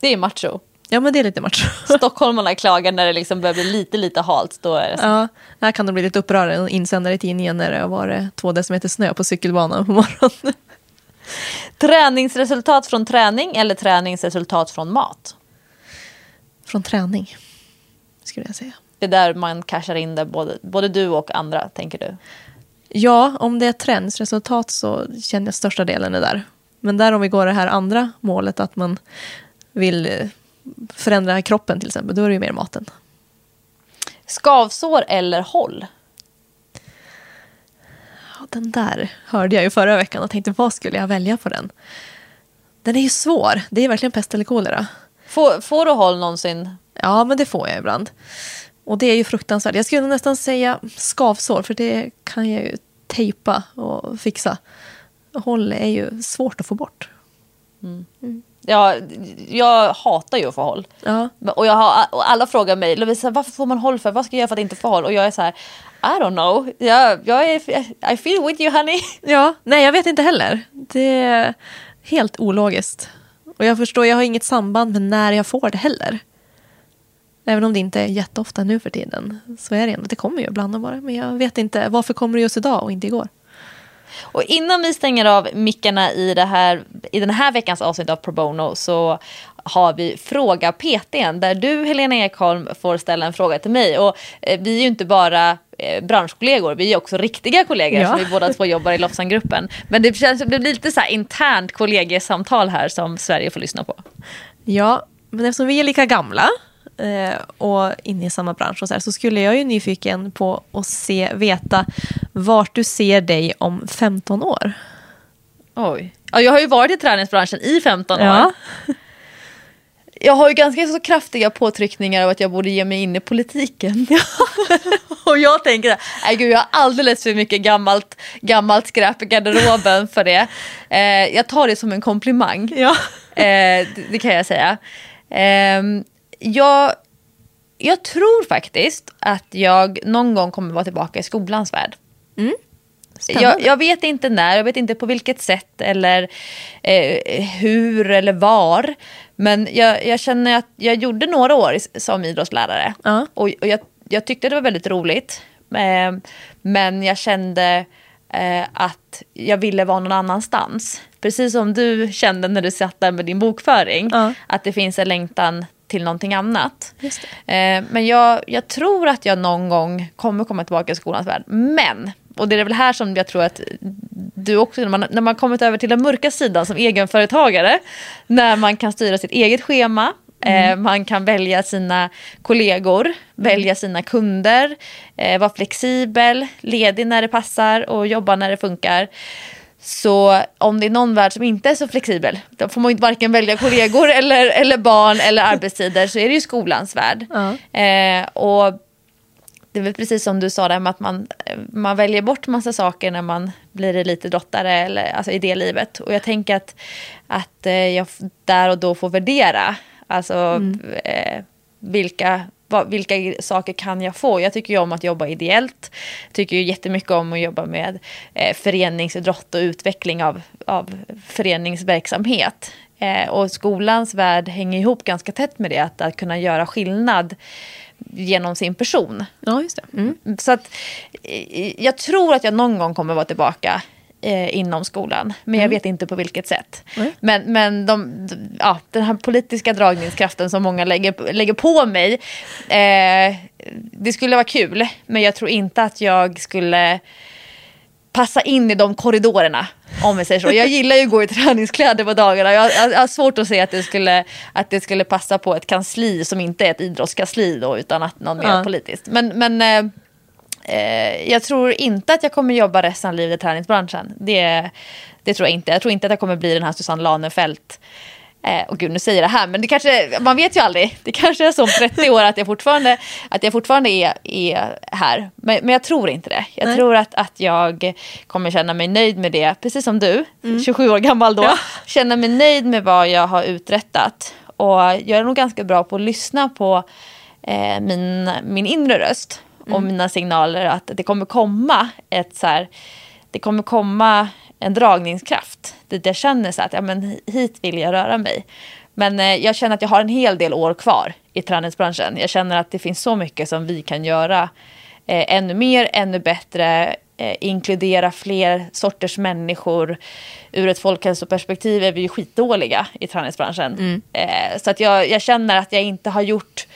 Det är macho. Ja, men det är lite macho. Stockholmarna klagar när det liksom börjar bli lite, lite halt. Då är det så. Ja, här kan det bli lite upprörande. En insändare i tidningen när det har varit två decimeter snö på cykelbanan på morgonen. Träningsresultat från träning eller träningsresultat från mat? Från träning, skulle jag säga. Det är där man cashar in det, både, både du och andra, tänker du? Ja, om det är träningsresultat så känner jag största delen är där. Men där om vi går det här andra målet, att man vill eh, förändra kroppen till exempel, då är det ju mer maten. Skavsår eller håll? Ja, den där hörde jag ju förra veckan och tänkte vad skulle jag välja på den? Den är ju svår. Det är verkligen pest eller kolera. Får, får du håll någonsin? Ja, men det får jag ibland. Och det är ju fruktansvärt. Jag skulle nästan säga skavsår, för det kan jag ju tejpa och fixa. Håll är ju svårt att få bort. Ja, jag hatar ju att få håll. Ja. Och, jag har, och alla frågar mig, Lovisa varför får man håll för? Vad ska jag göra för att inte få håll? Och jag är så här, I don't know. Jag, jag är, I feel with you honey. Ja, nej jag vet inte heller. Det är helt ologiskt. Och jag förstår, jag har inget samband med när jag får det heller. Även om det inte är jätteofta nu för tiden. Så är det ändå, det kommer ju ibland bara. Men jag vet inte, varför kommer det just idag och inte igår? Och innan vi stänger av mickarna i, det här, i den här veckans avsnitt av Pro Bono så har vi Fråga PTn där du Helena Ekholm får ställa en fråga till mig. Och eh, vi är ju inte bara eh, branschkollegor, vi är också riktiga kollegor Ja. som vi båda två jobbar i Lofsangruppen. Men det känns det blir lite så här internt kollegiesamtal här som Sverige får lyssna på. Ja, men eftersom vi är lika gamla och inne i samma bransch och så, här, så skulle jag ju nyfiken på att se, veta vart du ser dig om 15 år. Oj. Ja, jag har ju varit i träningsbranschen i 15 år. Ja. Jag har ju ganska så kraftiga påtryckningar av att jag borde ge mig in i politiken. och jag tänker, nej gud jag har alldeles för mycket gammalt, gammalt skräp i garderoben för det. Eh, jag tar det som en komplimang. Ja. Eh, det, det kan jag säga. Eh, jag, jag tror faktiskt att jag någon gång kommer vara tillbaka i skolans värld. Spännande. Jag, jag vet inte när, jag vet inte på vilket sätt eller eh, hur eller var. Men jag, jag känner att jag gjorde några år som idrottslärare. Ja. Och, och jag, jag tyckte det var väldigt roligt. Eh, men jag kände eh, att jag ville vara någon annanstans. Precis som du kände när du satt där med din bokföring. Ja. Att det finns en längtan till någonting annat. Eh, men jag, jag tror att jag någon gång kommer komma tillbaka i skolans värld. Men, och det är väl här som jag tror att du också, när man, när man kommit över till den mörka sidan som egenföretagare, när man kan styra sitt eget schema, eh, man kan välja sina kollegor, välja sina kunder, eh, vara flexibel, ledig när det passar och jobba när det funkar. Så om det är någon värld som inte är så flexibel, då får man ju varken välja kollegor eller, eller barn eller arbetstider, så är det ju skolans värld. Ja. Eh, och det är väl precis som du sa där med att man, man väljer bort massa saker när man blir elitidrottare eller alltså i det livet. Och jag tänker att, att eh, jag där och då får värdera, alltså eh, vilka vad, vilka saker kan jag få? Jag tycker ju om att jobba ideellt. Tycker ju jättemycket om att jobba med eh, föreningsidrott och utveckling av, av föreningsverksamhet. Eh, och skolans värld hänger ihop ganska tätt med det, att, att kunna göra skillnad genom sin person. Ja, just det. Mm. Så att, eh, jag tror att jag någon gång kommer vara tillbaka eh, inom skolan. Men jag vet inte på vilket sätt. Nej. Men, men de, ja, den här politiska dragningskraften som många lägger, lägger på mig. Eh, det skulle vara kul. Men jag tror inte att jag skulle passa in i de korridorerna. Om vi säger så. Jag gillar ju att gå i träningskläder på dagarna. Jag, jag, jag har svårt att se att det, skulle, att det skulle passa på ett kansli som inte är ett idrottskansli då, utan att någon mer Ja. politiskt. Men, men eh, jag tror inte att jag kommer jobba resten av livet i träningsbranschen. Det, det tror jag inte. Jag tror inte att jag kommer bli den här Susanne Lanefelt. Eh, och gud, nu säger jag det här, men det kanske, man vet ju aldrig. Det kanske är så om 30 år att jag fortfarande, att jag fortfarande är, är här. Men, men jag tror inte det. Jag Nej. tror att, att jag kommer känna mig nöjd med det, precis som du, 27 år gammal då. Ja. Känna mig nöjd med vad jag har uträttat. Och jag är nog ganska bra på att lyssna på eh, min, min inre röst och mina signaler att det kommer komma ett så här, det kommer komma en dragningskraft. Dit jag känner så att ja, men hit vill jag röra mig. Men eh, jag känner att jag har en hel del år kvar i träningsbranschen. Jag känner att det finns så mycket som vi kan göra eh, ännu mer, ännu bättre. Eh, inkludera fler sorters människor. Ur ett folkhälsoperspektiv är vi ju skitdåliga i träningsbranschen. Eh, så att jag, jag känner att jag inte har gjort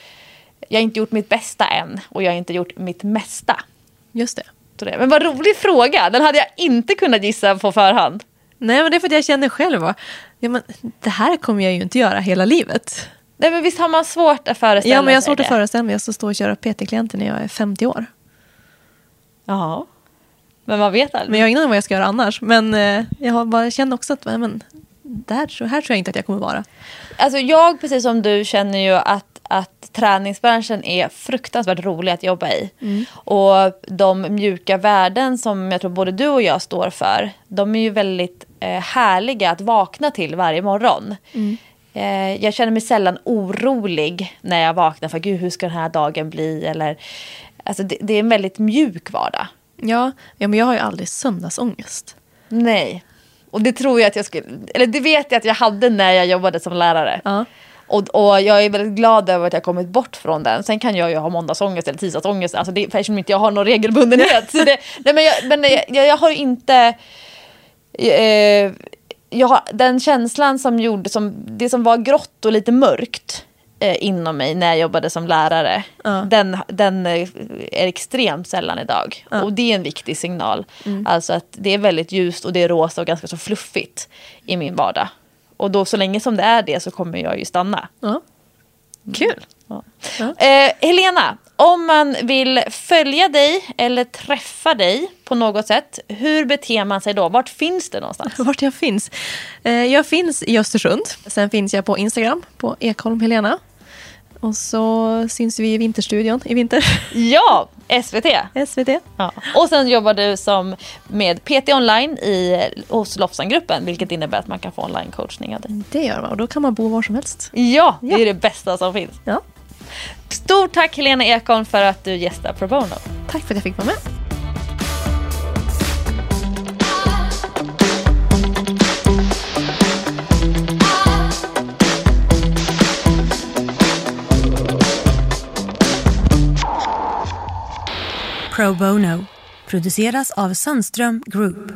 jag har inte gjort mitt bästa än och jag har inte gjort mitt mesta. Just det. Men vad rolig fråga, den hade jag inte kunnat gissa på förhand. Nej, men det är för att jag känner själv va? Ja, men det här kommer jag ju inte göra hela livet. Nej men visst har man svårt att föreställa Ja, men jag har sig svårt att föreställa mig att jag ska stå och köra PT-klienter när jag är 50 år. Ja. Men man vet aldrig. Men jag har ingen aning vad jag ska göra annars. Men eh, jag har bara känner också att men, där, så här tror jag inte att jag kommer vara. Alltså jag, precis som du, känner ju att, att träningsbranschen är fruktansvärt rolig att jobba i. Och de mjuka värden som jag tror både du och jag står för, de är ju väldigt eh, härliga att vakna till varje morgon. Eh, jag känner mig sällan orolig när jag vaknar för gud hur ska den här dagen bli eller alltså det, det är en väldigt mjuk vardag. Ja, ja, men jag har ju aldrig söndagsångest. Nej. Och det tror jag att jag skulle, eller det vet jag att jag hade när jag jobbade som lärare. Ja. Och, och jag är väldigt glad över att jag kommit bort från den. Sen kan jag ju ha måndagsångest eller tisdagsångest. Alltså det, eftersom inte jag har någon regelbundenhet. så det, nej men jag, men jag, jag, har inte... Eh, jag har, den känslan som gjorde, som, det som var grått och lite mörkt eh, inom mig när jag jobbade som lärare. Ja. Den, den eh, är extremt sällan idag. Ja. Och det är en viktig signal. Alltså att det är väldigt ljust och det är rosa och ganska så fluffigt i min vardag. Och då så länge som det är det så kommer jag ju stanna. Ja. Kul. Ja. Ja. Eh, Helena, om man vill följa dig eller träffa dig på något sätt, hur beter man sig då? Vart finns det någonstans? Vart jag finns? Eh, Jag finns i Östersund. Sen finns jag på Instagram, på Ekholm Helena. Och så syns vi i Vinterstudion i vinter. Ja, SVT. SVT. Ja. Och sen jobbar du som med PT online i, hos Lofsangruppen, vilket innebär att man kan få online-coachning av dig. Det gör man och då kan man bo var som helst. Ja, det Ja. är det bästa som finns. Ja. Stort tack Helena Ekholm för att du gästar Pro Bono. Tack för att jag fick vara med. Pro Bono produceras av Sandström Group.